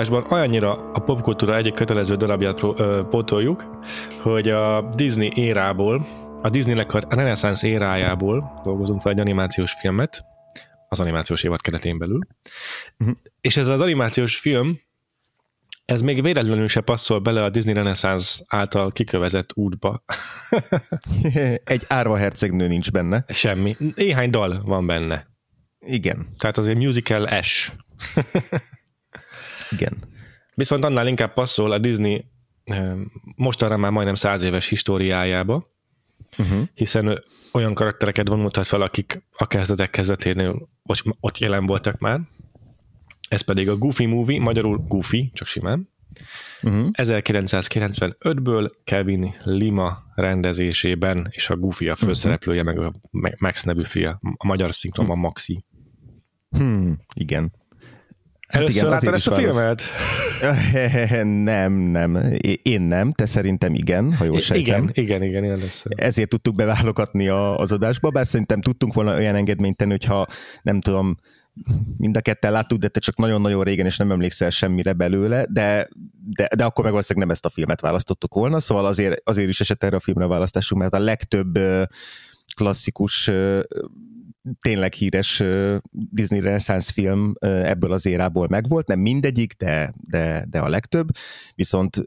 Adásban olyannyira a popkultúra egyik kötelező darabját pótoljuk, hogy a Disney érából, a Disneynek a reneszánsz érájából dolgozunk fel egy animációs filmet, az animációs évad keretén belül. Uh-huh. És ez az animációs film, ez még véletlenül se passzol bele a Disney reneszánsz által kikövezett útba. egy árva hercegnő nincs benne. Semmi. Néhány dal van benne. Igen. Tehát azért musical S. Igen. Viszont annál inkább passzol a Disney mostanra már majdnem száz éves históriájába, uh-huh. hiszen olyan karaktereket vonultat fel, akik a kezdetek kezdeténél ott jelen voltak már. Ez pedig a Goofy Movie, magyarul Goofy, csak simán. Uh-huh. 1995-ből Kevin Lima rendezésében, és a Goofy a főszereplője, uh-huh. meg a Max nevű fia, a magyar szinkronban Maxi. Hmm, igen. Hát Először igen, láttad ezt a filmet? nem, nem. Én nem, te szerintem igen, ha jól sejtem. Igen, igen, igen, igen először. Ezért tudtuk beválogatni a, az adásba, bár szerintem tudtunk volna olyan engedményt tenni, hogyha nem tudom, mind a ketten láttuk, de te csak nagyon-nagyon régen, és nem emlékszel semmire belőle, de, de, de akkor meg valószínűleg nem ezt a filmet választottuk volna, szóval azért, azért is esett erre a filmre a választásunk, mert a legtöbb klasszikus tényleg híres Disney Renaissance film ebből az érából megvolt, nem mindegyik, de, de, de a legtöbb, viszont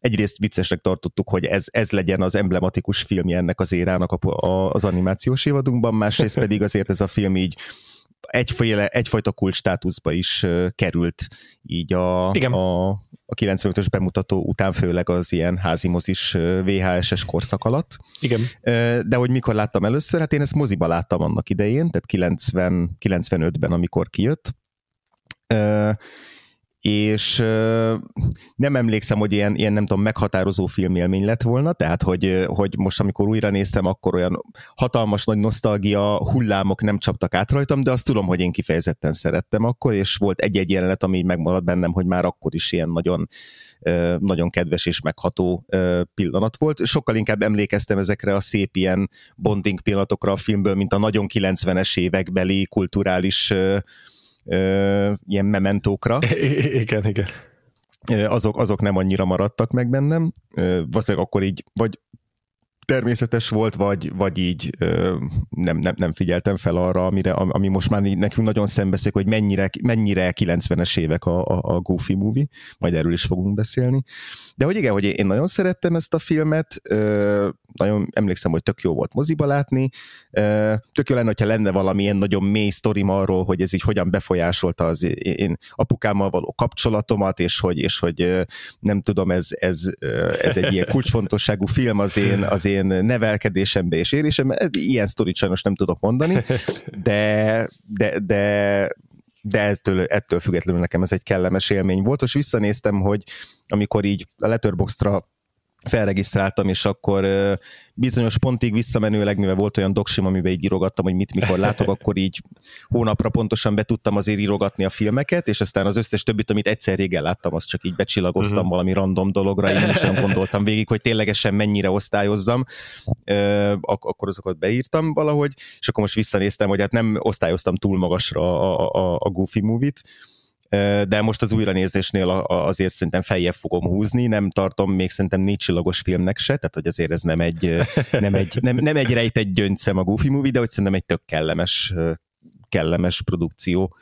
egyrészt viccesnek tartottuk, hogy ez, ez legyen az emblematikus filmje ennek az érának a, a, az animációs évadunkban, másrészt pedig azért ez a film így egyféle, egyfajta kult státuszba is került így a, Igen. a, a 95-ös bemutató után, főleg az ilyen házimozis VHS-es korszak alatt. Igen. De hogy mikor láttam először, hát én ezt moziba láttam annak idején, tehát 90, 95-ben, amikor kijött és nem emlékszem, hogy ilyen, ilyen nem tudom, meghatározó filmélmény lett volna, tehát hogy, hogy most amikor újra néztem, akkor olyan hatalmas nagy nosztalgia hullámok nem csaptak át rajtam, de azt tudom, hogy én kifejezetten szerettem akkor, és volt egy-egy jelenet, ami megmaradt bennem, hogy már akkor is ilyen nagyon nagyon kedves és megható pillanat volt. Sokkal inkább emlékeztem ezekre a szép ilyen bonding pillanatokra a filmből, mint a nagyon 90-es évekbeli kulturális ilyen mementókra. Igen, igen. Azok, azok nem annyira maradtak meg bennem. Valószínűleg akkor így, vagy természetes volt, vagy, vagy így nem, nem, nem figyeltem fel arra, amire, ami most már nekünk nagyon szembeszik, hogy mennyire, mennyire 90-es évek a, a, a Goofy movie, majd erről is fogunk beszélni. De hogy igen, hogy én nagyon szerettem ezt a filmet, nagyon emlékszem, hogy tök jó volt moziba látni, tök jó lenne, hogyha lenne valamilyen nagyon mély sztorim arról, hogy ez így hogyan befolyásolta az én apukámmal való kapcsolatomat, és hogy, és hogy nem tudom, ez, ez, ez egy ilyen kulcsfontosságú film az én, az én nevelkedésembe és érésembe, ilyen sztorit sajnos nem tudok mondani, de, de, de de ettől, ettől függetlenül nekem ez egy kellemes élmény volt, és visszanéztem, hogy amikor így a Letterboxdra felregisztráltam, és akkor bizonyos pontig visszamenőleg, mivel volt olyan doksim, amiben így írogattam, hogy mit mikor látok, akkor így hónapra pontosan be tudtam azért írogatni a filmeket, és aztán az összes többit, amit egyszer régen láttam, azt csak így becsillagoztam uh-huh. valami random dologra, én is nem gondoltam végig, hogy ténylegesen mennyire osztályozzam, Ak- akkor azokat beírtam valahogy, és akkor most visszanéztem, hogy hát nem osztályoztam túl magasra a, a, a Goofy movie-t, de most az újranézésnél azért szerintem feljebb fogom húzni, nem tartom még szerintem négy csillagos filmnek se, tehát hogy azért ez nem egy, nem egy, nem, nem egy rejtett gyöngyszem a Goofy Movie, de hogy szerintem egy tök kellemes, kellemes produkció.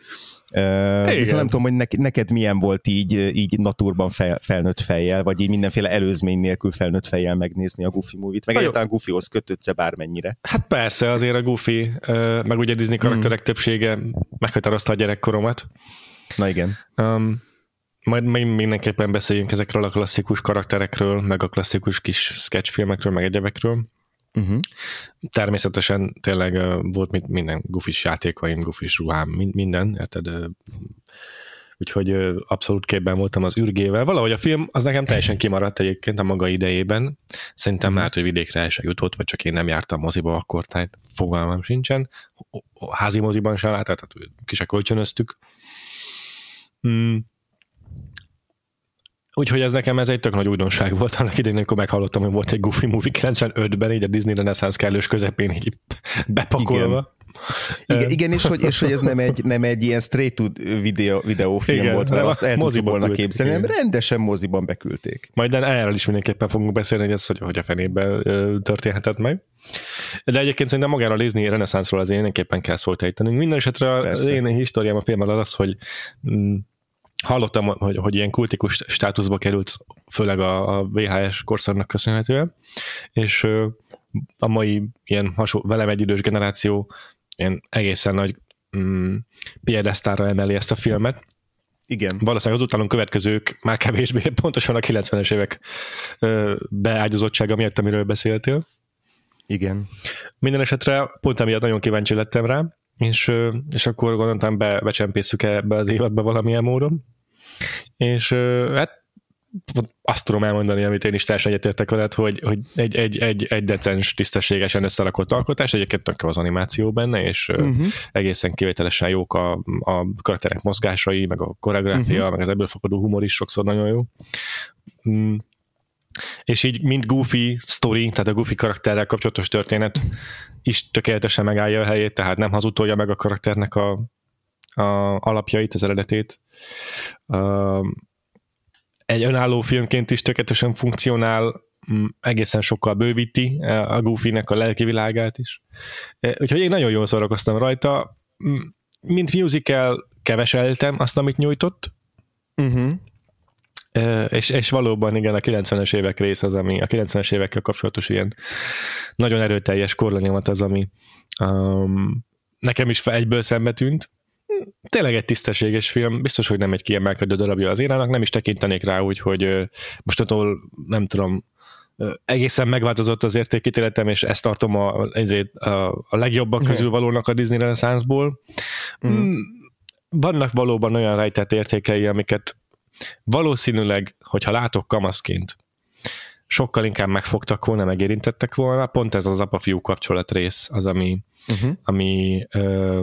Igen. Viszont nem tudom, hogy neked milyen volt így, így naturban fel, felnőtt fejjel, vagy így mindenféle előzmény nélkül felnőtt fejjel megnézni a Goofy movie-t, meg egyáltalán Goofyhoz kötődsz bármennyire. Hát persze, azért a Goofy, meg ugye Disney karakterek hmm. többsége meghatározta a gyerekkoromat. Na igen. Um, majd még mindenképpen beszéljünk ezekről a klasszikus karakterekről, meg a klasszikus kis sketchfilmekről, meg egyebekről. Uh-huh. Természetesen tényleg volt minden gufis játékaim, gufis ruhám, minden, érted? Úgyhogy abszolút képben voltam az űrgével. Valahogy a film az nekem teljesen kimaradt egyébként a maga idejében. Szerintem uh-huh. lehet, hogy vidékre el se jutott, vagy csak én nem jártam moziba akkor, tehát fogalmam sincsen. Házi moziban sem látott, tehát ki se kölcsönöztük. Mm. Úgyhogy ez nekem ez egy tök nagy újdonság volt annak idején, amikor meghallottam, hogy volt egy Goofy Movie 95-ben, így a Disney Renaissance kellős közepén így bepakolva. Igen. Igen, igen és, hogy, és hogy ez nem egy, nem egy ilyen straight to video, videófilm igen, volt, mert azt el tudtuk volna képzelni, hanem rendesen moziban beküldték. Majd erről is mindenképpen fogunk beszélni, hogy ez hogy, hogy a fenében történhetett meg. De egyébként szerintem magára Disney reneszánszról azért mindenképpen kell szólt ejtenünk. Minden esetre az én históriám a filmmel az, hogy mm, hallottam, hogy, hogy ilyen kultikus státuszba került, főleg a, a VHS korszaknak köszönhetően, és a mai ilyen hasonló, velem egy idős generáció ilyen egészen nagy mm, piedesztára emeli ezt a filmet. Igen. Valószínűleg az utánunk következők már kevésbé pontosan a 90-es évek beágyazottsága miatt, amiről beszéltél. Igen. Minden esetre pont emiatt nagyon kíváncsi lettem rá, és, és akkor gondoltam, be, becsempészük ebbe az évadba valamilyen módon. És hát azt tudom elmondani, amit én is teljesen egyetértek veled, hogy, hogy egy, egy, egy, egy decens, tisztességesen összerakott alkotás, egyébként tök az animáció benne, és uh-huh. egészen kivételesen jók a, a karakterek mozgásai, meg a koreográfia, uh-huh. meg az ebből fakadó humor is sokszor nagyon jó. Mm. És így mind Goofy story, tehát a Goofy karakterrel kapcsolatos történet is tökéletesen megállja a helyét, tehát nem hazudtolja meg a karakternek a, a alapjait, az eredetét. Egy önálló filmként is tökéletesen funkcionál, egészen sokkal bővíti e, a Goofy-nek a lelki világát is. E, úgyhogy én nagyon jól szórakoztam rajta. Mint musical keveseltem azt, amit nyújtott, uh-huh. És, és valóban igen, a 90-es évek rész az, ami a 90-es évekkel kapcsolatos ilyen nagyon erőteljes korlanyomat az, ami um, nekem is egyből szembe tűnt, tényleg egy tisztességes film, biztos, hogy nem egy kiemelkedő darabja az érának, nem is tekintenék rá úgy, hogy most attól nem tudom, egészen megváltozott az értékítéletem, és ezt tartom a, ezért a, a legjobbak közül valónak a Disney Renaissance-ból. Mm. mm. Vannak valóban olyan rejtett értékei, amiket valószínűleg, hogyha látok kamaszként, sokkal inkább megfogtak volna, megérintettek volna. Pont ez az apa-fiú kapcsolat rész, az, ami, uh-huh. ami ö,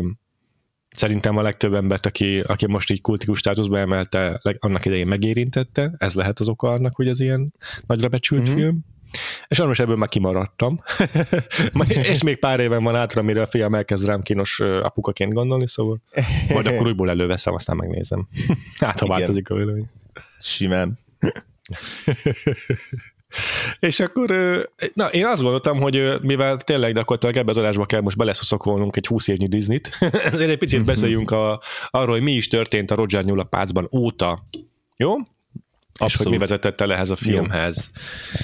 szerintem a legtöbb embert, aki, aki most így kultikus státuszba emelte, annak idején megérintette, ez lehet az oka annak, hogy az ilyen nagyra becsült mm-hmm. film. És sajnos ebből már kimaradtam. és még pár éven van átra, mire a fiam elkezd rám kínos apukaként gondolni, szóval majd akkor újból előveszem, aztán megnézem. hát, ha változik a vélemény. Simán. És akkor, na, én azt gondoltam, hogy mivel tényleg gyakorlatilag ebbe az adásba kell most beleszuszakolnunk egy 20 évnyi Disney-t, ezért egy picit beszéljünk a, arról, hogy mi is történt a Roger Nyula pácban óta. Jó? Abszolút. És hogy mi vezetett el ehhez a filmhez.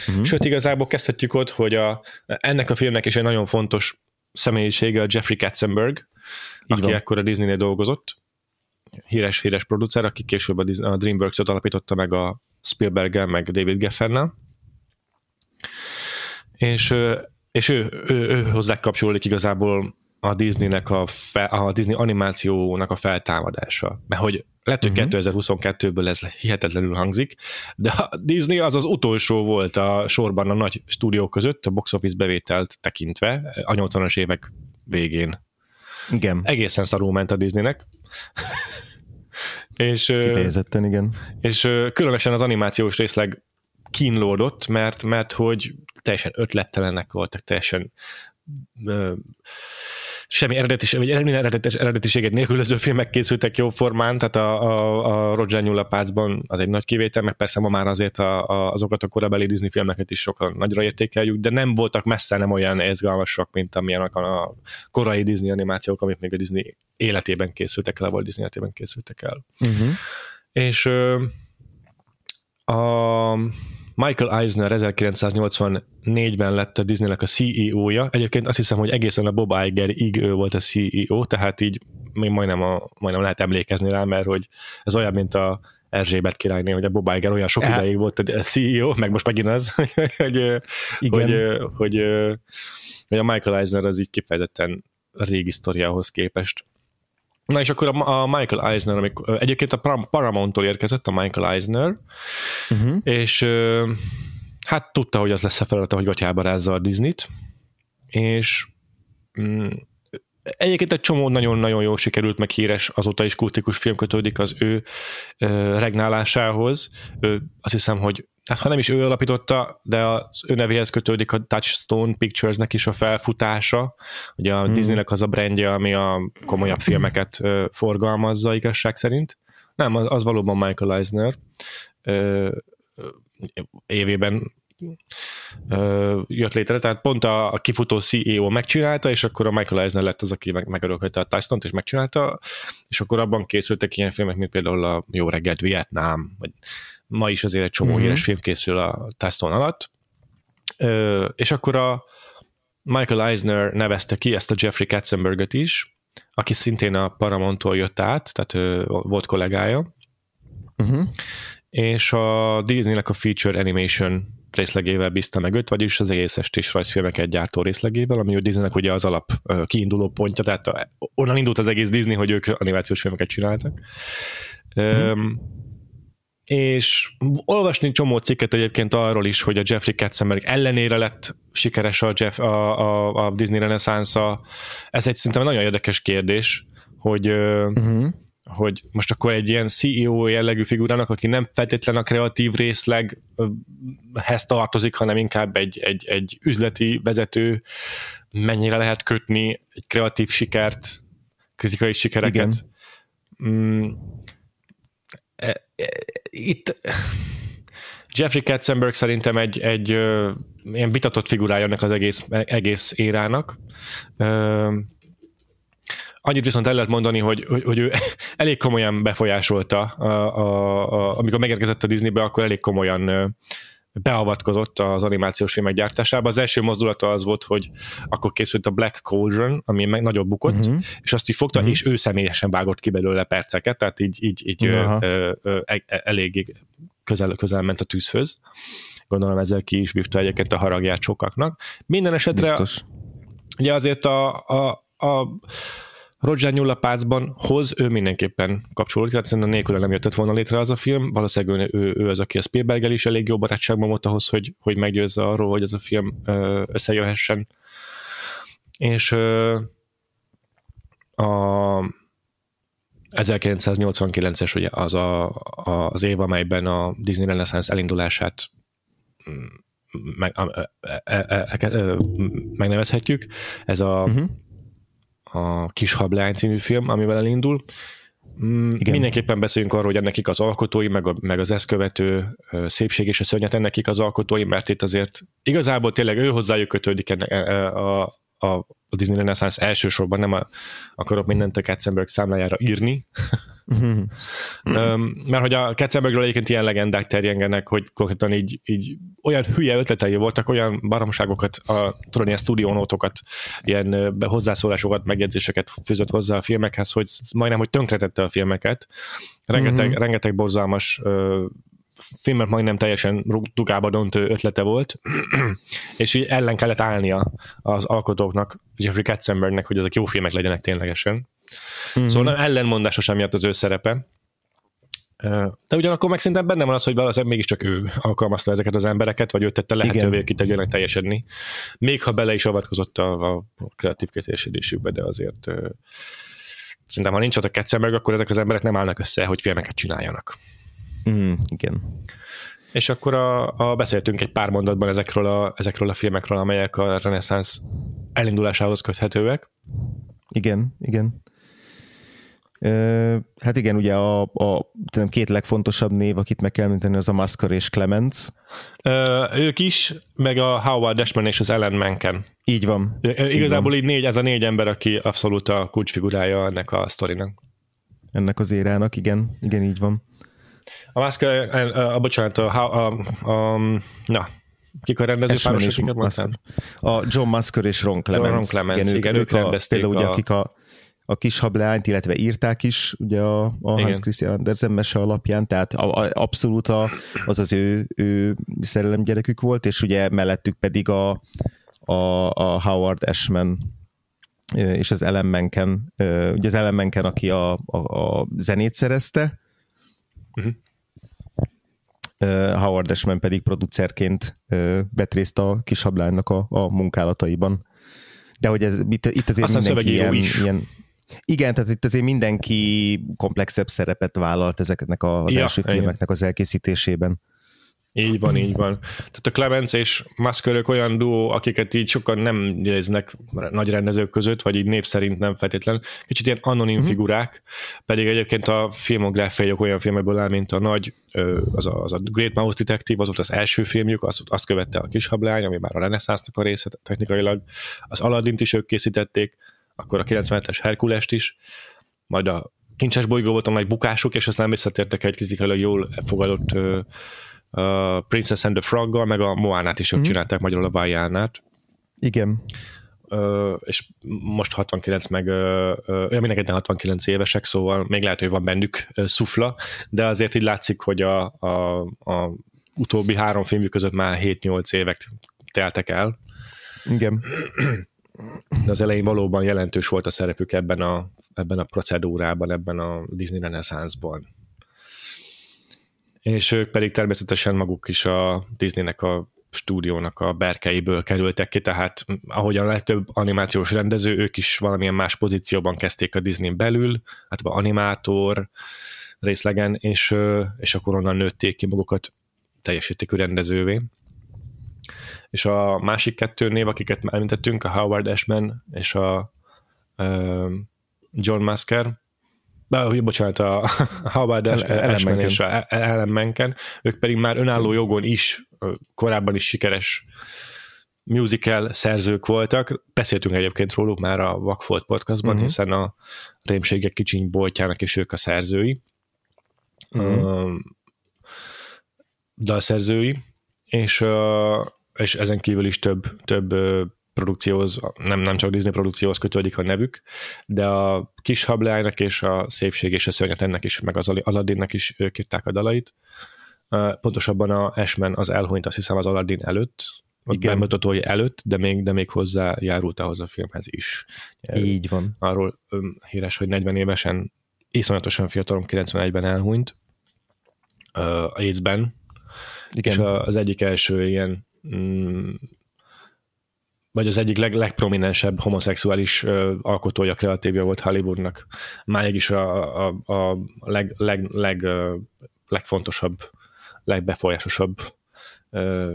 Uh-huh. Sőt, igazából kezdhetjük ott, hogy a, ennek a filmnek is egy nagyon fontos személyisége a Jeffrey Katzenberg, Így aki van. ekkor a Disney-nél dolgozott. Híres, híres producer, aki később a, DreamWorks-ot alapította meg a Spielberg-el, meg David Geffernel és, és ő, ő, ő hozzá kapcsolódik igazából a Disneynek a, fe, a Disney animációnak a feltámadása. Mert hogy lehet, hogy uh-huh. Mhm. 2022-ből ez hihetetlenül hangzik, de a Disney az az utolsó volt a sorban a nagy stúdiók között, a box office bevételt tekintve, a 80-as évek végén. Igen. Egészen szarul ment a Disneynek. és, Kifejezetten, igen. És különösen az animációs részleg kínlódott, mert, mert hogy teljesen ötlettelenek voltak, teljesen ö, semmi eredetis, vagy eredetis, eredetiséget nélkülöző filmek készültek jó formán, tehát a, a, a Roger Nyullapácban az egy nagy kivétel, meg persze ma már azért a, a, azokat a korabeli Disney filmeket is sokan nagyra értékeljük, de nem voltak messze nem olyan izgalmasak, mint amilyenek a korai Disney animációk, amik még a Disney életében készültek el, vagy Disney életében készültek el. Uh-huh. És a Michael Eisner 1984-ben lett a Disneynek a CEO-ja. Egyébként azt hiszem, hogy egészen a Bob Iger-ig ő volt a CEO, tehát így még majdnem, a, majdnem lehet emlékezni rá, mert hogy ez olyan, mint a Erzsébet királyné, hogy a Bob Iger olyan sok hát. ideig volt a CEO, meg most megint az, hogy, hogy, hogy, hogy a Michael Eisner az így kifejezetten régi sztoriához képest. Na és akkor a, Michael Eisner, amikor, egyébként a Paramount-tól érkezett a Michael Eisner, uh-huh. és hát tudta, hogy az lesz a feladata, hogy gatyába rázza a Disney-t, és mm, Egyébként egy csomó nagyon-nagyon jó sikerült, meg híres, azóta is kultikus film kötődik az ő ö, regnálásához. Ő, azt hiszem, hogy hát ha nem is ő alapította, de az ő nevéhez kötődik a Touchstone Picturesnek is a felfutása. Ugye a hmm. Disneynek az a brandje, ami a komolyabb filmeket forgalmazza igazság szerint. Nem, az, az valóban Michael Eisner. Ö, évében jött létre, tehát pont a, a kifutó CEO megcsinálta, és akkor a Michael Eisner lett az, aki meg, megörökölte a tyson és megcsinálta, és akkor abban készültek ilyen filmek, mint például a Jó reggelt Vietnám, vagy ma is azért egy csomó mm-hmm. híres film készül a Tyson alatt, Ö, és akkor a Michael Eisner nevezte ki ezt a Jeffrey Katzenberget is, aki szintén a Paramount-tól jött át, tehát ő volt kollégája, uh-huh. és a Disneynek a Feature Animation részlegével bízta meg őt, vagyis az egész estés rajzfilmeket gyártó részlegével, ami a Disneynek ugye az alap kiinduló pontja, tehát onnan indult az egész Disney, hogy ők animációs filmeket csináltak. Mm. Um, és olvasni csomó cikket egyébként arról is, hogy a Jeffrey Katzenberg ellenére lett sikeres a, Jeff, a, a, a Disney reneszánsa. Ez egy szerintem nagyon érdekes kérdés, hogy uh-huh hogy most akkor egy ilyen CEO jellegű figurának, aki nem feltétlen a kreatív részleghez tartozik, hanem inkább egy, egy, egy üzleti vezető, mennyire lehet kötni egy kreatív sikert, fizikai sikereket. Igen. Mm, e, e, itt Jeffrey Katzenberg szerintem egy, egy ilyen vitatott figurája ennek az egész, egész érának. Annyit viszont el lehet mondani, hogy, hogy, hogy ő elég komolyan befolyásolta, a, a, a, amikor megérkezett a Disneybe, akkor elég komolyan beavatkozott az animációs filmek gyártásába. Az első mozdulata az volt, hogy akkor készült a Black Cauldron, ami meg nagyobb bukott, uh-huh. és azt így fogta, uh-huh. és ő személyesen vágott ki belőle perceket, tehát így, így, így uh-huh. ö, ö, e, e, eléggé közel, közel ment a tűzhöz. Gondolom ezzel ki is vívta egyébként a haragját sokaknak. Minden esetre Biztos. ugye azért a, a, a Roger Nyullapácban hoz ő mindenképpen kapcsolódik, tehát szerintem nélkül nem jöttett volna létre az a film. Valószínűleg ő, ő, ő az, aki a Spielberg is elég jó barátságban volt ahhoz, hogy, hogy meggyőzze arról, hogy ez a film összejöhessen. És a 1989-es ugye az a, a, az év, amelyben a Disney Renaissance elindulását mm, meg, a, a, a, a, a, megnevezhetjük. Ez a uh-huh a Kis Hableány című film, amivel elindul. Mm, Igen. Mindenképpen beszéljünk arról, hogy ennek az alkotói, meg, a, meg az ezt követő szépség és a szörnyet ennek az alkotói, mert itt azért igazából tényleg ő hozzájuk kötődik ennek, a, a, a a Disney Renaissance elsősorban nem a, akarok mindent a Katzenberg számlájára írni, mm-hmm. mert hogy a Katzenbergről egyébként ilyen legendák terjengenek, hogy konkrétan így, így olyan hülye ötletei voltak, olyan baromságokat, a, tudod, ilyen stúdiónótokat, ilyen hozzászólásokat, megjegyzéseket fűzött hozzá a filmekhez, hogy majdnem, hogy tönkretette a filmeket. Rengeteg, mm-hmm. rengeteg borzalmas filmet majdnem teljesen dugába döntő ötlete volt, és így ellen kellett állnia az alkotóknak, Jeffrey Katzenbergnek, hogy ezek jó filmek legyenek ténylegesen. Mm-hmm. Szóval nem ellenmondásos emiatt az ő szerepe. De ugyanakkor meg szerintem benne van az, hogy valószínűleg mégiscsak ő alkalmazta ezeket az embereket, vagy ő tette lehetővé, hogy tegyenek teljesedni. Még ha bele is avatkozott a, a kreatív kötésedésükbe, de azért szerintem ha nincs ott a Katzenberg, akkor ezek az emberek nem állnak össze, hogy filmeket csináljanak. Mm, igen. És akkor a, a, beszéltünk egy pár mondatban ezekről a, ezekről a filmekről, amelyek a reneszánsz elindulásához köthetőek. Igen, igen. Hát igen, ugye a, a két legfontosabb név, akit meg kell említeni, az a Masker és Clemens. Ők is, meg a Howard Ashman és az Ellen Menken. Így van. Igazából így, van. így négy, ez a négy ember, aki abszolút a kulcsfigurája ennek a sztorinak. Ennek az érának, igen, igen, így van. A Masker, a, a, bocsánat, a, a, a, na, kik a rendező A John Masker és Ron Clemens. Ron Clemens, igen, igen ők, ők a, például, a... akik a a kis hableányt, illetve írták is ugye a, a Hans Christian Andersen mese alapján, tehát a, a, abszolút a, az az ő, ő szerelem gyerekük volt, és ugye mellettük pedig a, a, a Howard Ashman és az Ellen Menken, ugye az Ellen Menken, aki a, a, a zenét szerezte, uh-huh. Howard Ashman pedig producerként vett részt a kisablánynak a, a munkálataiban. De hogy ez, itt, itt azért Aztán mindenki ilyen, is. ilyen, igen, tehát itt azért mindenki komplexebb szerepet vállalt ezeknek az ja, első filmeknek az elkészítésében. Így van, így van. Tehát a Clemens és Musker olyan duó, akiket így sokan nem néznek nagy rendezők között, vagy így név szerint nem feltétlen. Kicsit ilyen anonim uh-huh. figurák, pedig egyébként a filmográfiájuk olyan filmekből áll, mint a nagy, az a, az a Great Mouse Detective, az volt az első filmjük, az, azt követte a kis hablány, ami már a reneszánsznak a része technikailag. Az Aladdin is ők készítették, akkor a 97-es Herkulest is, majd a Kincses bolygó volt a nagy bukásuk, és aztán visszatértek egy kritikailag jól fogadott a Princess and the Frog-gal, meg a Moánát is ők mm. csinálták magyarul a Vajánát. Igen. Uh, és most 69 meg, uh, uh, mindenki 69 évesek, szóval még lehet, hogy van bennük uh, szufla, de azért így látszik, hogy a, a, a utóbbi három filmjük között már 7-8 évek teltek el. Igen. De az elején valóban jelentős volt a szerepük ebben a, ebben a procedúrában, ebben a Disney reneszánszban és ők pedig természetesen maguk is a Disneynek a stúdiónak a berkeiből kerültek ki, tehát ahogy a legtöbb animációs rendező, ők is valamilyen más pozícióban kezdték a Disney belül, hát animátor részlegen, és, és akkor onnan nőtték ki magukat teljesítékű rendezővé. És a másik kettő név, akiket említettünk, a Howard Ashman és a John Masker, de, bocsánat, a Howard Ashman és a Ellen Menken, ők pedig már önálló jogon is, korábban is sikeres musical szerzők voltak. Beszéltünk egyébként róluk már a Vakfolt podcastban, uh-huh. hiszen a Rémségek kicsiny boltjának is ők a szerzői. Uh-huh. dalszerzői, és, és ezen kívül is több, több produkcióhoz, nem, nem csak Disney produkcióhoz kötődik a nevük, de a kis hableánynak és a szépség és a szörnyet ennek is, meg az Aladdinnek is ők írták a dalait. Pontosabban a Ashman az elhunyt, azt hiszem az Aladdin előtt, igen. bemutatói előtt, de még, de még hozzá járult ahhoz a filmhez is. Így van. Arról híres, hogy 40 évesen, iszonyatosan fiatalom, 91-ben elhunyt a AIDS-ben, Igen. és az egyik első ilyen mm, vagy az egyik leg, legprominensebb homoszexuális uh, alkotója, kreatívja volt Hollywoodnak. Máig is a, a, a leg, leg, leg, uh, legfontosabb, legbefolyásosabb uh,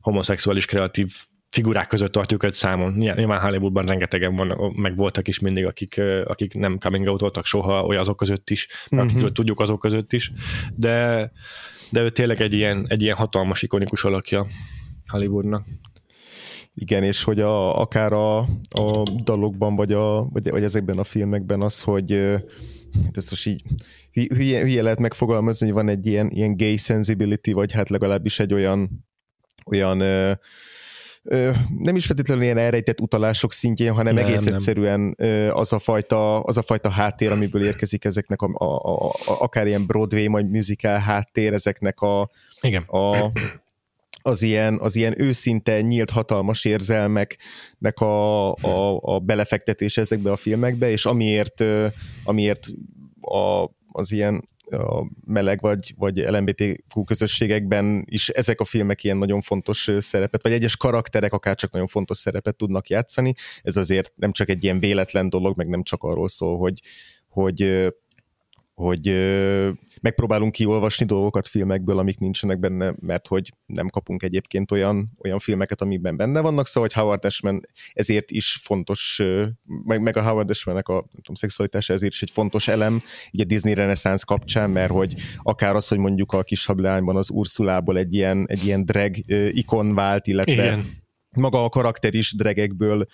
homoszexuális kreatív figurák között tartjuk őt számon. Nyilván Hollywoodban rengetegen van, meg voltak is mindig, akik, akik nem coming out voltak soha, olyan azok között is, mm-hmm. akikről tudjuk azok között is, de, de ő tényleg egy ilyen, egy ilyen hatalmas, ikonikus alakja Hollywoodnak. Igen, és hogy a, akár a, a dalokban, vagy, a, vagy, vagy ezekben a filmekben az, hogy hát ez most így hülye, hülye lehet megfogalmazni, hogy van egy ilyen, ilyen gay sensibility, vagy hát legalábbis egy olyan, olyan nem is feltétlenül ilyen elrejtett utalások szintjén, hanem nem, egész nem. egyszerűen az, a fajta, az a fajta háttér, amiből érkezik ezeknek a, a, a, a akár ilyen Broadway, vagy musical háttér, ezeknek a, Igen. a az ilyen, az ilyen őszinte, nyílt, hatalmas érzelmeknek a, a, a belefektetés ezekbe a filmekbe, és amiért, amiért a, az ilyen a meleg vagy, vagy LMBTQ közösségekben is ezek a filmek ilyen nagyon fontos szerepet, vagy egyes karakterek akár csak nagyon fontos szerepet tudnak játszani. Ez azért nem csak egy ilyen véletlen dolog, meg nem csak arról szól, hogy, hogy hogy megpróbálunk kiolvasni dolgokat filmekből, amik nincsenek benne, mert hogy nem kapunk egyébként olyan, olyan filmeket, amikben benne vannak, szóval hogy Howard Ashman ezért is fontos, meg, meg a Howard Ashmannek a nem tudom, szexualitása ezért is egy fontos elem, így a Disney reneszánsz kapcsán, mert hogy akár az, hogy mondjuk a kis hableányban az Ursulából egy ilyen, egy ilyen drag ikon vált, illetve Igen maga a karakter is dregekből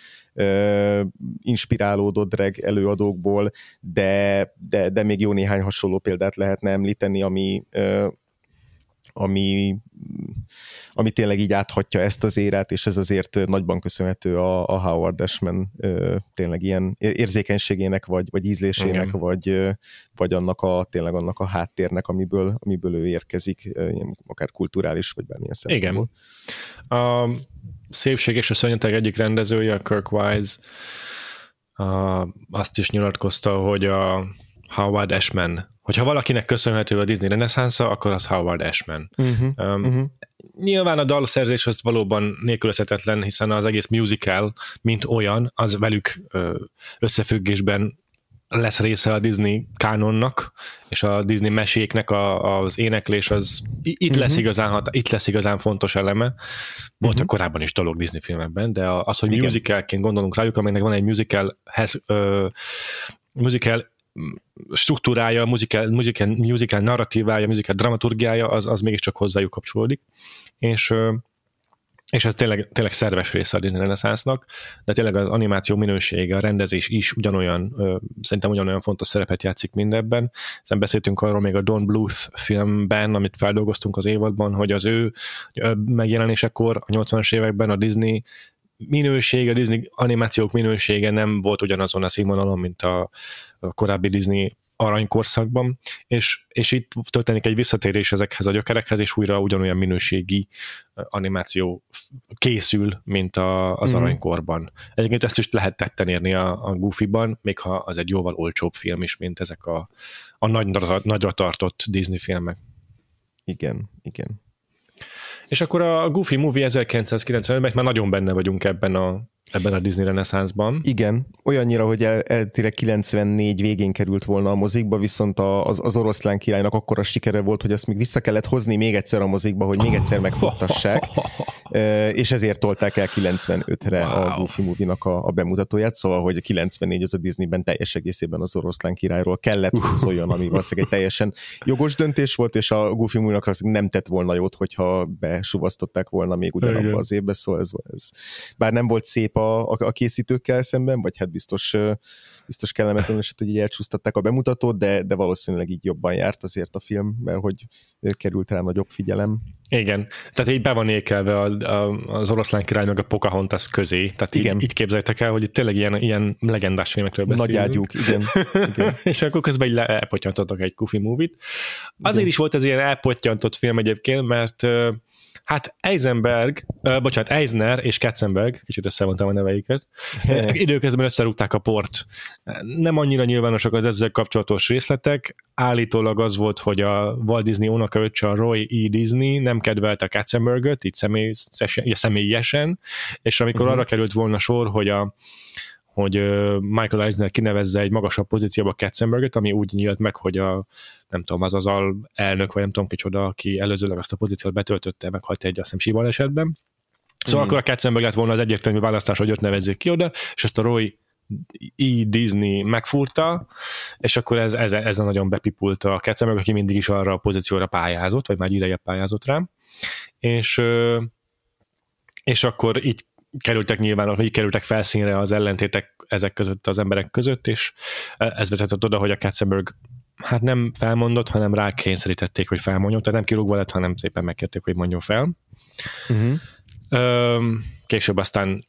inspirálódott drag előadókból, de, de, de még jó néhány hasonló példát lehetne említeni, ami, ami, ami tényleg így áthatja ezt az érát, és ez azért nagyban köszönhető a, a Howard Ashman tényleg ilyen érzékenységének, vagy, vagy ízlésének, vagy, vagy annak a, tényleg annak a háttérnek, amiből, amiből ő érkezik, akár kulturális, vagy bármilyen szempontból. Igen. A szépség és a szörnyeteg egyik rendezője, Kirk Wise, a, azt is nyilatkozta, hogy a Howard Ashman, hogyha valakinek köszönhető a Disney reneszánsza, akkor az Howard Ashman. Uh-huh, um, uh-huh. Nyilván a dalszerzés az valóban nélkülözhetetlen, hiszen az egész musical, mint olyan, az velük összefüggésben lesz része a Disney kánonnak, és a Disney meséknek a, az éneklés az itt uh-huh. lesz igazán hat, itt lesz igazán fontos eleme. Volt uh-huh. korábban is dolog Disney filmekben, de az, hogy Igen. musicalként gondolunk rájuk, aminek van egy musicalhez, ö, musical struktúrája, musical, musical, musical narratívája, musical dramaturgiája, az, az mégiscsak hozzájuk kapcsolódik. És és ez tényleg, tényleg szerves része a Disney reneszánsznak, de tényleg az animáció minősége, a rendezés is ugyanolyan, szerintem ugyanolyan fontos szerepet játszik mindebben. Ezen beszéltünk arról még a Don Bluth filmben, amit feldolgoztunk az évadban, hogy az ő megjelenésekor a 80-as években a Disney minősége, a Disney animációk minősége nem volt ugyanazon a színvonalon, mint a, a korábbi Disney aranykorszakban, és, és itt történik egy visszatérés ezekhez a gyökerekhez, és újra ugyanolyan minőségi animáció készül, mint a, az mm. aranykorban. Egyébként ezt is lehet tetten érni a, a Goofy-ban, még ha az egy jóval olcsóbb film is, mint ezek a, a nagyra, nagyra tartott Disney filmek. Igen, igen. És akkor a Goofy Movie 1990-ben már nagyon benne vagyunk ebben a, ebben a Disney reneszánszban. Igen, olyannyira, hogy el, eltére 94 végén került volna a mozikba, viszont a, az, az oroszlán királynak akkora sikere volt, hogy azt még vissza kellett hozni még egyszer a mozikba, hogy még egyszer megfuttassák, és ezért tolták el 95-re wow. a Goofy Movie-nak a, a bemutatóját, szóval, hogy a 94 az a Disneyben teljes egészében az oroszlán királyról kellett, hogy szóljon, ami valószínűleg egy teljesen jogos döntés volt, és a Goofy Movie-nak nem tett volna jót, hogyha besuvasztották volna még ugyanabba az évbe, szóval ez, ez bár nem volt szép a, a, a készítőkkel szemben, vagy hát biztos, biztos kellemetlen eset, hogy így elcsúsztatták a bemutatót, de, de valószínűleg így jobban járt azért a film, mert hogy került rá nagyobb figyelem. Igen, tehát így be van ékelve a, a, az oroszlán király meg a Pocahontas közé, tehát igen. Így, így képzeljétek el, hogy itt tényleg ilyen, ilyen legendás filmekről beszélünk. Nagy ágyúk, igen. igen. és akkor közben így elpottyantottak egy Goofy movie-t. Azért igen. is volt ez ilyen elpottyantott film egyébként, mert Hát Eisenberg, uh, bocsánat, Eisner és Katzenberg, kicsit összevontam a neveiket, időközben összerúgták a port. Nem annyira nyilvánosak az ezzel kapcsolatos részletek, állítólag az volt, hogy a Walt Disney unokaöccse, a Roy E. Disney nem kedvelte Katzenbergöt, így személy, személyesen, és amikor uh-huh. arra került volna sor, hogy a hogy Michael Eisner kinevezze egy magasabb pozícióba Katzenberget, ami úgy nyílt meg, hogy a, nem tudom, az az al elnök, vagy nem tudom kicsoda, aki előzőleg azt a pozíciót betöltötte, meghalt egy, azt hiszem, esetben. Szóval mm. akkor a Katzenberg lett volna az egyértelmű választás, hogy őt nevezzék ki oda, és ezt a Roy E. Disney megfúrta, és akkor ez, ez, ez nagyon bepipulta a Katzenberg, aki mindig is arra a pozícióra pályázott, vagy már ideje pályázott rám, és és akkor így kerültek nyilván, hogy kerültek felszínre az ellentétek ezek között az emberek között, és ez vezetett oda, hogy a Katzenberg hát nem felmondott, hanem rá kényszerítették, hogy felmondjon, tehát nem kirúgva lett, hanem szépen megkérték, hogy mondjon fel. Uh-huh. később aztán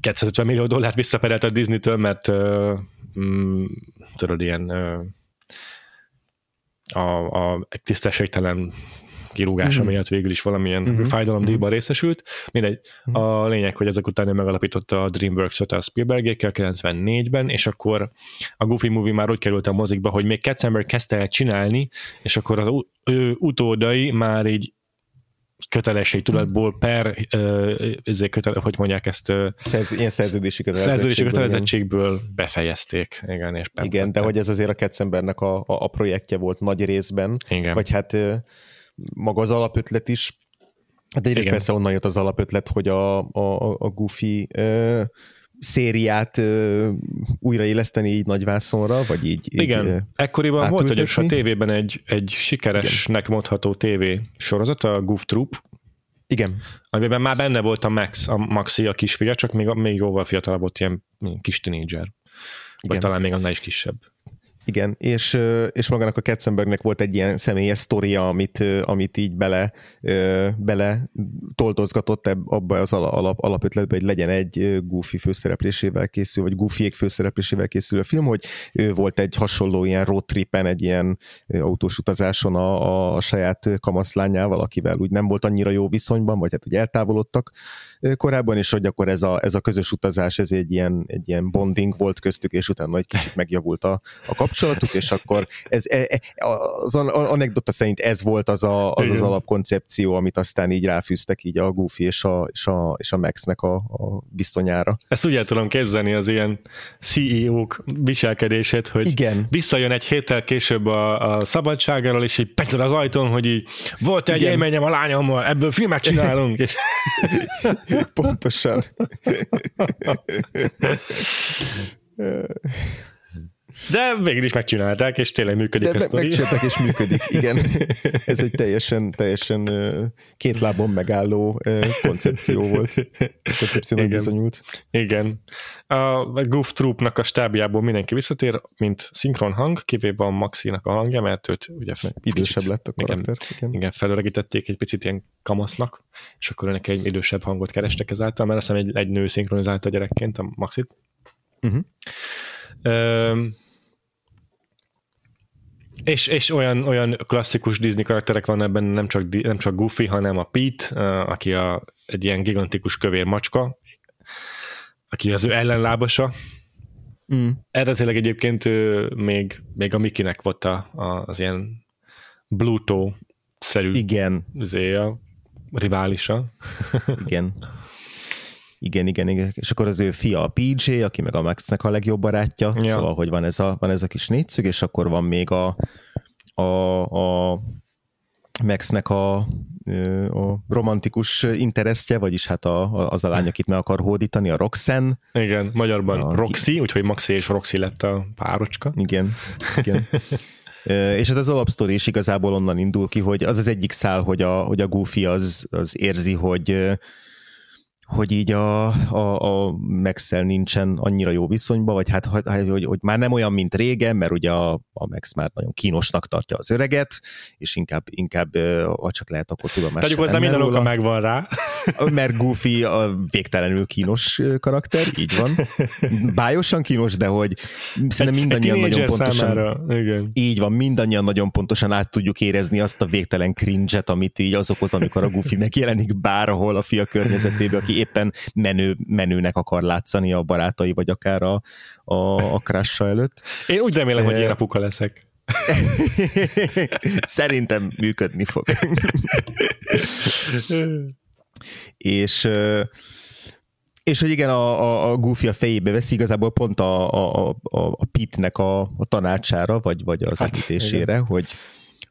250 millió dollárt visszaperelt a Disney-től, mert mm, tudod, ilyen a, a tisztességtelen kirúgása mm-hmm. miatt végül is valamilyen mm-hmm. fájdalomdíjban mm-hmm. részesült. Mindegy, mm-hmm. a lényeg, hogy ezek után ő megalapította a DreamWorks-ot a Spielbergékkel 94-ben, és akkor a Goofy Movie már úgy került a mozikba, hogy még Katzenberg kezdte el csinálni, és akkor az ő utódai már így kötelesség tudatból per, ezért kötele, hogy mondják ezt, Szerz, ilyen szerződési kötelezettségből, szerződési kötelezettségből befejezték. Igen, és igen de hogy ez azért a Katzenbergnek a, a, a projektje volt nagy részben, igen. vagy hát maga az alapötlet is. Hát egyrészt Igen. persze onnan jött az alapötlet, hogy a, a, a Goofy ö, szériát ö, újraéleszteni így nagyvászonra, vagy így Igen, így, ekkoriban átültetni. volt hogy a tévében egy, egy sikeresnek Igen. mondható tévé sorozat, a Goof Troop, igen. Amiben már benne volt a Max, a Maxi, a kisfia, csak még, még jóval fiatalabb volt, ilyen kis tinédzser. Vagy talán még annál is kisebb. Igen, és, és magának a Katzenbergnek volt egy ilyen személyes sztoria, amit, amit így bele, bele toldozgatott abba az alap, alapötletbe, hogy legyen egy Goofy főszereplésével készül, vagy Goofyék főszereplésével készül a film, hogy ő volt egy hasonló ilyen road tripen, egy ilyen autós utazáson a, a saját kamaszlányával, akivel úgy nem volt annyira jó viszonyban, vagy hát úgy eltávolodtak korábban, és hogy akkor ez a, ez a közös utazás, ez egy ilyen, egy ilyen bonding volt köztük, és utána egy kicsit megjavult a, a kapcsolatuk, és akkor ez, e, e, az anekdota szerint ez volt az a, az, az alapkoncepció, amit aztán így ráfűztek így a Goofy és a, és a, és a Maxnek a, a viszonyára. Ezt úgy el tudom képzelni az ilyen CEO-k viselkedését, hogy Igen. visszajön egy héttel később a, a szabadságáról, és így petr az ajtón, hogy így volt egy Igen. élményem a lányommal, ebből filmet csinálunk, és Pontosan. De végül is megcsinálták, és tényleg működik De a sztori. Megcsinálták, és működik, igen. Ez egy teljesen, teljesen két lábon megálló koncepció volt. Koncepciónak igen. bizonyult. Igen. A Goof Troopnak a stábjából mindenki visszatér, mint szinkron hang, kivéve a Maxinak a hangja, mert őt ugye idősebb lett a karakter. Igen, igen. igen felöregítették egy picit ilyen kamasznak, és akkor ennek egy idősebb hangot kerestek ezáltal, mert azt hiszem egy, egy nő szinkronizálta gyerekként a Maxit. Uh-huh. És, és olyan, olyan klasszikus Disney karakterek van ebben, nem csak, nem csak Goofy, hanem a Pete, aki a, egy ilyen gigantikus kövér macska, aki az ő ellenlábasa. Mm. Eredetileg egyébként ő még, még a Mikinek volt a, a, az ilyen Bluto-szerű Igen. Zéja, riválisa. Igen. Igen, igen, igen. És akkor az ő fia a PJ, aki meg a Maxnek a legjobb barátja, ja. szóval, hogy van ez a, van ez a kis négyszög, és akkor van még a, a, a Maxnek a, a romantikus interesztje, vagyis hát a, a, az a lány, akit meg akar hódítani, a Roxen. Igen, magyarban a, Roxy, úgyhogy Maxi és Roxy lett a párocska. Igen, igen. és hát az alapsztori is igazából onnan indul ki, hogy az az egyik szál, hogy a, hogy a Goofy az, az érzi, hogy hogy így a, a, a Max-el nincsen annyira jó viszonyban, vagy hát hogy, hogy, már nem olyan, mint régen, mert ugye a, a Max már nagyon kínosnak tartja az öreget, és inkább, inkább ha csak lehet, akkor tudom. Tegyük hozzá, minden oka megvan rá. Mert Goofy a végtelenül kínos karakter, így van. Bájosan kínos, de hogy szerintem mindannyian nagyon pontosan... Számára, igen. Így van, mindannyian nagyon pontosan át tudjuk érezni azt a végtelen cringe-et, amit így az okoz, amikor a Goofy megjelenik bárhol a fia környezetében, aki éppen menő, menőnek akar látszani a barátai, vagy akár a, a, a crush előtt. Én úgy remélem, hogy ilyen apuka leszek. Szerintem működni fog. és és hogy igen, a, a, a Goofy a fejébe veszi igazából pont a, a, a, a Pitnek a, a tanácsára, vagy, vagy az hát, említésére, hogy,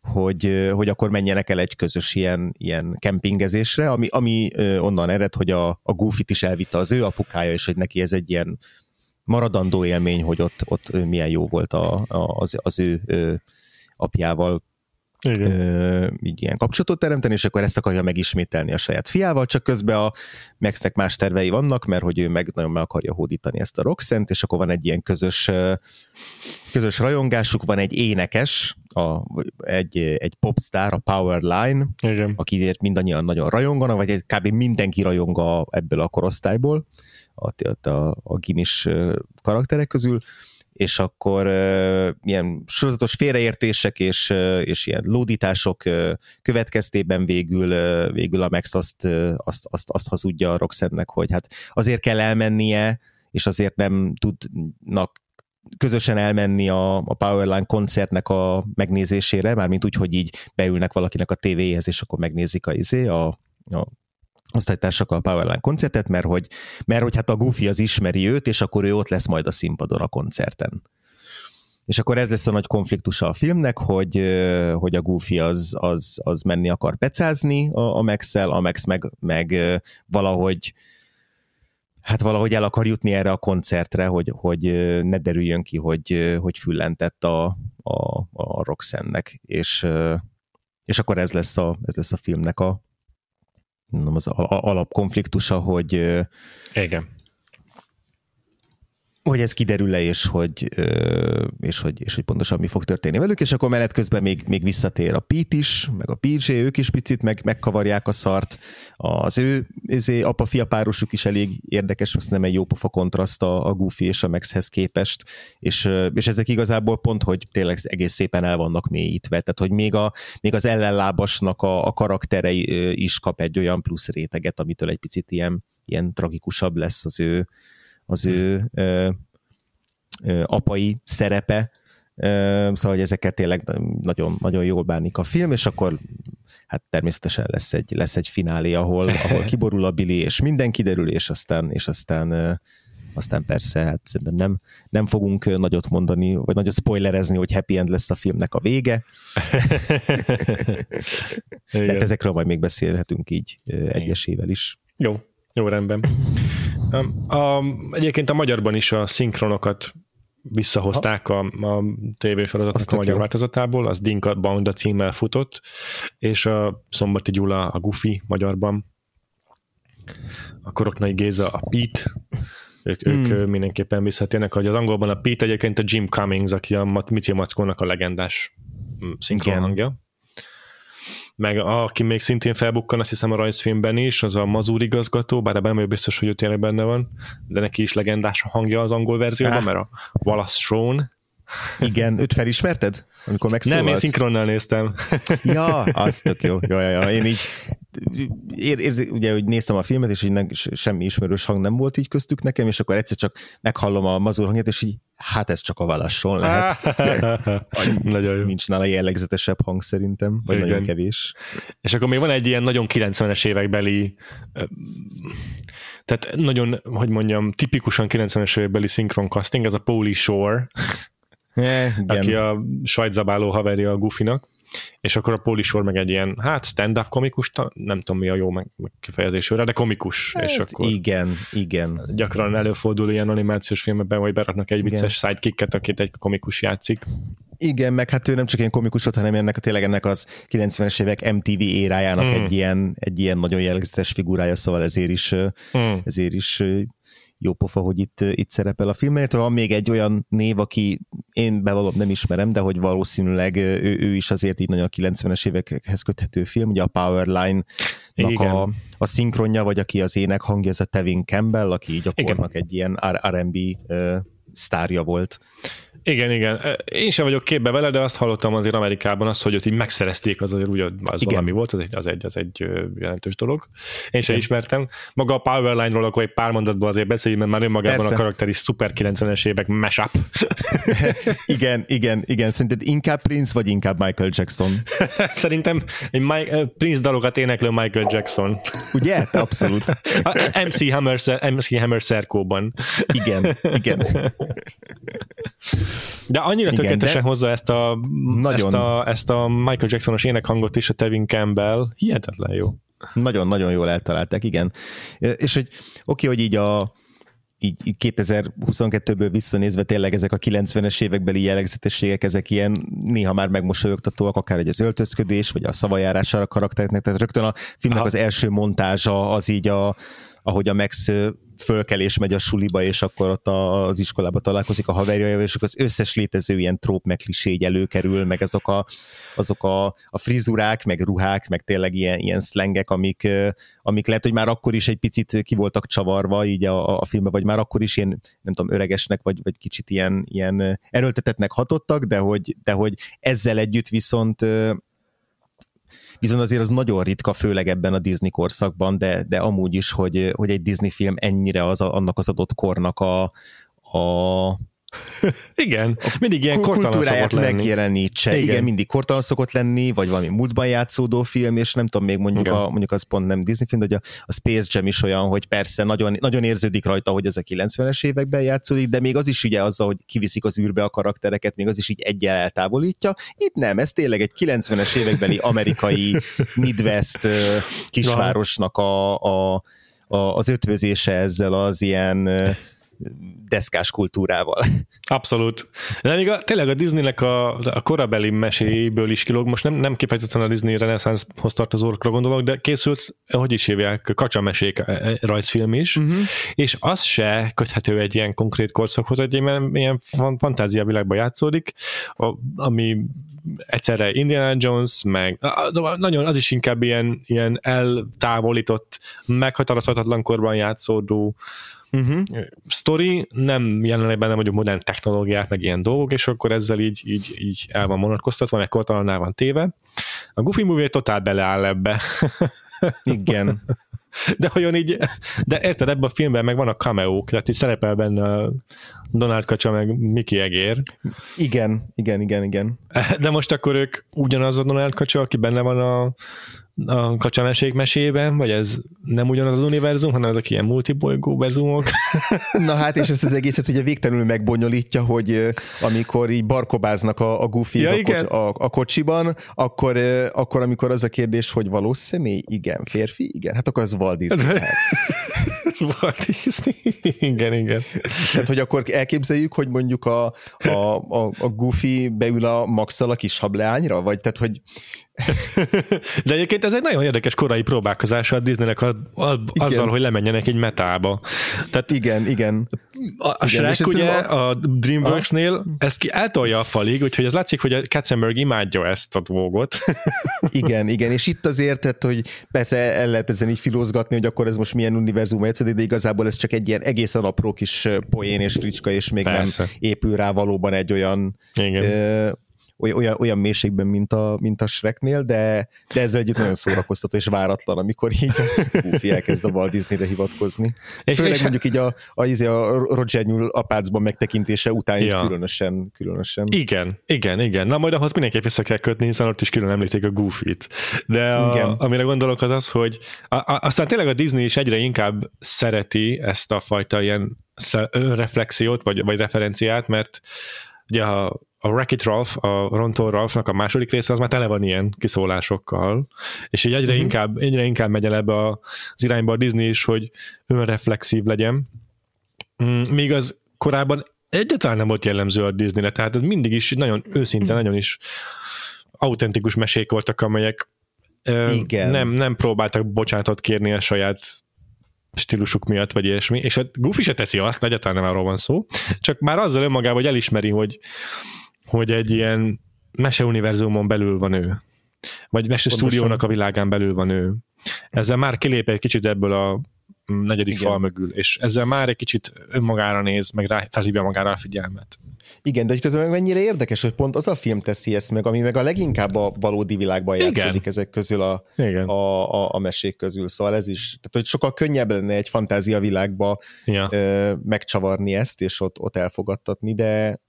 hogy, hogy akkor menjenek el egy közös ilyen, ilyen kempingezésre, ami, ami onnan ered, hogy a, a Goofy-t is elvitte az ő apukája, és hogy neki ez egy ilyen maradandó élmény, hogy ott, ott milyen jó volt a, a, az, az ő, ő apjával igen. Ö, így ilyen kapcsolatot teremteni, és akkor ezt akarja megismételni a saját fiával, csak közben a Maxnek más tervei vannak, mert hogy ő meg nagyon meg akarja hódítani ezt a Roxent, és akkor van egy ilyen közös, közös rajongásuk, van egy énekes, a, egy, egy popstar, a Powerline, Igen. akiért mindannyian nagyon rajonganak, vagy kb. mindenki rajong a, ebből a korosztályból, a, a, a gimis karakterek közül, és akkor uh, ilyen sorozatos félreértések és, uh, és ilyen lódítások uh, következtében végül, uh, végül a Max azt, uh, azt, azt, azt hazudja a Roxanne-nek, hogy hát azért kell elmennie, és azért nem tudnak közösen elmenni a, a Powerline koncertnek a megnézésére, mármint úgy, hogy így beülnek valakinek a tévéhez, és akkor megnézik a, izé, a, a osztálytársak a Powerline koncertet, mert hogy, mert hogy hát a Goofy az ismeri őt, és akkor ő ott lesz majd a színpadon a koncerten. És akkor ez lesz a nagy konfliktusa a filmnek, hogy, hogy a Goofy az, az, az menni akar pecázni a, a max a Max meg, meg valahogy hát valahogy el akar jutni erre a koncertre, hogy, hogy ne derüljön ki, hogy, hogy füllentett a, a, a Roxanne-nek, és, és akkor ez lesz a, ez lesz a filmnek a, az alapkonfliktusa, hogy igen. Hogy ez kiderül-e, és hogy, és, hogy, és hogy pontosan mi fog történni velük, és akkor menet közben még, még visszatér a Pete is, meg a PJ, ők is picit meg, megkavarják a szart. Az ő ezé, apa-fia párosuk is elég érdekes, azt nem egy jó pofa kontraszt a, a Goofy és a Maxhez képest, és, és ezek igazából pont, hogy tényleg egész szépen el vannak mélyítve, tehát hogy még, a, még az ellenlábasnak a, a karaktere is kap egy olyan plusz réteget, amitől egy picit ilyen, ilyen tragikusabb lesz az ő, az ő ö, ö, apai szerepe, ö, szóval hogy ezeket tényleg nagyon, nagyon jól bánik a film, és akkor hát természetesen lesz egy, lesz egy finálé, ahol, ahol kiborul a Billy, és minden kiderül, és aztán, és aztán ö, aztán persze, hát szerintem nem, nem fogunk nagyot mondani, vagy nagyot spoilerezni, hogy happy end lesz a filmnek a vége. De hát ezekről majd még beszélhetünk így egyesével is. Jó, jó rendben. A, egyébként a magyarban is a szinkronokat visszahozták a, a tévésorozatnak a magyar jó. változatából, az Dinka Bound a címmel futott, és a Szombati Gyula a Gufi magyarban, a Koroknai Géza a Pete, ők, hmm. ők mindenképpen visszatérnek, hogy az angolban a Pete egyébként a Jim Cummings, aki a Mici Mackónak a legendás mm, szinkron hangja meg aki még szintén felbukkan, azt hiszem a rajzfilmben is, az a Mazur igazgató, bár ebben nem biztos, hogy ő tényleg benne van, de neki is legendás a hangja az angol verzióban, mert a Wallace Shawn. Igen, őt felismerted? Amikor megszólalt? Nem, én szinkronnal néztem. Ja, az tök jó. Ja, ja, ja. Én így ér, érzi, ugye, hogy néztem a filmet, és így ne, semmi ismerős hang nem volt így köztük nekem, és akkor egyszer csak meghallom a mazur hangját, és így, hát ez csak a valasson lehet. nagyon jó. Nincs nála jellegzetesebb hang szerintem, vagy Igen. nagyon kevés. És akkor még van egy ilyen nagyon 90-es évekbeli tehát nagyon, hogy mondjam, tipikusan 90-es évekbeli szinkron casting, ez a Paulie Shore, yeah, aki a sajtzabáló haverja a Gufinak és akkor a Póli sor meg egy ilyen, hát stand-up komikus, nem tudom mi a jó meg, meg kifejezésőre, de komikus. Hát és akkor igen, igen. Gyakran előfordul ilyen animációs filmekben, hogy beraknak egy igen. vicces sidekicket, akit egy komikus játszik. Igen, meg hát ő nem csak ilyen komikusot, hanem ennek tényleg ennek az 90-es évek MTV érájának mm. egy, ilyen, egy ilyen nagyon jellegzetes figurája, szóval ezért is, mm. ezért is jó pofa, hogy itt, itt szerepel a filmben, illetve van még egy olyan név, aki én bevallom nem ismerem, de hogy valószínűleg ő, ő is azért így nagyon a 90-es évekhez köthető film, ugye a Powerline-nak a, a szinkronja, vagy aki az ének hangja, ez a Tevin Campbell, aki így gyakorlatilag egy ilyen R&B uh, sztárja volt. Igen, igen. Én sem vagyok képbe vele, de azt hallottam azért Amerikában azt, hogy ott így megszerezték, az azért úgy, az igen. valami volt, az egy, az, egy, az egy jelentős dolog. Én sem ismertem. Maga a Powerline-ról akkor egy pár mondatban azért beszéljünk, mert már önmagában Persze. a karakter is szuper 90-es évek mashup. igen, igen, igen. Szerinted inkább Prince, vagy inkább Michael Jackson? Szerintem egy My- Prince dalokat éneklő Michael Jackson. Ugye? Abszolút. A MC Hammer, MC Hammer szerkóban. igen, igen. De annyira Igen, tökéletesen de hozza ezt a, nagyon... ezt, a, ezt a Michael Jacksonos énekhangot is a Tevin Campbell. Hihetetlen jó. Nagyon-nagyon jól eltalálták, igen. És hogy oké, hogy így a így 2022-ből visszanézve tényleg ezek a 90-es évekbeli jellegzetességek, ezek ilyen néha már megmosolyogtatóak, akár egy az öltözködés, vagy a szavajárására a karaktereknek, tehát rögtön a filmnek Aha. az első montázsa az így a, ahogy a Max fölkel és megy a suliba, és akkor ott az iskolába találkozik a haverjával, és akkor az összes létező ilyen tróp meg előkerül, meg azok a, azok a, a frizurák, meg ruhák, meg tényleg ilyen, ilyen szlengek, amik, amik lehet, hogy már akkor is egy picit ki voltak csavarva így a, a filmben, vagy már akkor is ilyen, nem tudom, öregesnek, vagy, vagy kicsit ilyen, ilyen erőltetetnek hatottak, de hogy, de hogy ezzel együtt viszont viszont azért az nagyon ritka, főleg ebben a Disney korszakban, de, de amúgy is, hogy, hogy egy Disney film ennyire az a, annak az adott kornak a, a igen, mindig ilyen kortalan szokott lenni. megjelenítse. Igen. Igen, mindig kortalan szokott lenni, vagy valami múltban játszódó film, és nem tudom, még mondjuk, a, mondjuk az pont nem Disney film, de a, a Space Jam is olyan, hogy persze nagyon, nagyon érződik rajta, hogy ez a 90-es években játszódik, de még az is ugye azzal, hogy kiviszik az űrbe a karaktereket, még az is így egyel eltávolítja. Itt nem, ez tényleg egy 90-es évekbeli amerikai Midwest kisvárosnak a, a, a, az ötvözése ezzel az ilyen deszkás kultúrával. Abszolút. De még a, tényleg a Disneynek a, a korabeli meséiből is kilóg, most nem, nem kifejezetten a Disney Renaissance-hoz tartozókra gondolok, de készült, hogy is hívják, kacsamesék e, e, rajzfilm is, uh-huh. és az se köthető egy ilyen konkrét korszakhoz, egy ilyen, ilyen fantáziavilágban játszódik, ami egyszerre Indiana Jones, meg nagyon az is inkább ilyen, ilyen eltávolított, meghatározhatatlan korban játszódó uh-huh. sztori, nem jelenleg benne mondjuk modern technológiák, meg ilyen dolgok, és akkor ezzel így, így, így el van vonatkoztatva, meg kortalanná van téve. A Goofy Movie totál beleáll ebbe. Igen. De olyan így, de érted, ebben a filmben meg van a cameo tehát így szerepel benne Donald Kacsa meg Miki Egér. Igen, igen, igen, igen. De most akkor ők ugyanaz a Donald Kacsa, aki benne van a a kacsamesék mesében, vagy ez nem ugyanaz az univerzum, hanem ezek ilyen multibolygó verzumok. Na hát, és ezt az egészet ugye végtelenül megbonyolítja, hogy amikor így barkobáznak a, a Goofy ja, a, kocs, a, a kocsiban, akkor, akkor amikor az a kérdés, hogy valós személy, igen, férfi, igen, hát akkor az Walt Disney. Walt Disney, igen, igen. Tehát, hogy akkor elképzeljük, hogy mondjuk a, a, a, a Goofy beül a Maxal a kis hableányra, vagy tehát, hogy de egyébként ez egy nagyon érdekes korai próbálkozás a Disneynek a, a, azzal, hogy lemenjenek egy metába. Tehát igen, igen. A, a igen, Shrek ugye a, a Dreamworks-nél a... ezt ki eltolja a falig, úgyhogy ez látszik, hogy a Katzenberg imádja ezt a dolgot. igen, igen, és itt azért, tehát, hogy persze el lehet ezen így filózgatni, hogy akkor ez most milyen univerzum egyszerű, de igazából ez csak egy ilyen egészen apró kis poén és fricska, és még persze. nem épül rá valóban egy olyan igen olyan, olyan mélységben, mint a, mint a Shreknél, de, de ezzel együtt nagyon szórakoztató és váratlan, amikor így a Goofy elkezd a Walt Disneyre hivatkozni. És, Főleg és mondjuk így a, a, a, a Roger Nyúl apácban megtekintése után ja. különösen, különösen. Igen, igen, igen. Na majd ahhoz mindenképp vissza kell kötni, hiszen ott is külön említik a Goofy-t. De a, igen. amire gondolok az az, hogy a, a, aztán tényleg a Disney is egyre inkább szereti ezt a fajta ilyen reflexiót, vagy, vagy referenciát, mert ugye a a Wreck-It Ralph, a Rontó Ralphnak a második része az már tele van ilyen kiszólásokkal, és így egyre, uh-huh. inkább, egyre inkább megy el ebbe az irányba a Disney is, hogy önreflexív legyen. Mm, míg az korábban egyáltalán nem volt jellemző a Disneyre, tehát ez mindig is nagyon őszinte, uh-huh. nagyon is autentikus mesék voltak, amelyek Igen. Nem, nem próbáltak bocsánatot kérni a saját stílusuk miatt, vagy ilyesmi, és a Goofy se teszi azt, egyáltalán nem arról van szó, csak már azzal önmagában, hogy elismeri, hogy hogy egy ilyen meseuniverzumon belül van ő. Vagy mese stúdiónak a világán belül van ő. Ezzel már kilép egy kicsit ebből a negyedik Igen. fal mögül, és ezzel már egy kicsit önmagára néz, meg rá, felhívja magára a figyelmet. Igen, de hogy közben mennyire érdekes, hogy pont az a film teszi ezt meg, ami meg a leginkább a valódi világban játszódik Igen. ezek közül a, Igen. A, a, a mesék közül. Szóval ez is, tehát hogy sokkal könnyebb lenne egy fantázia világba ja. ö, megcsavarni ezt, és ott, ott elfogadtatni, de,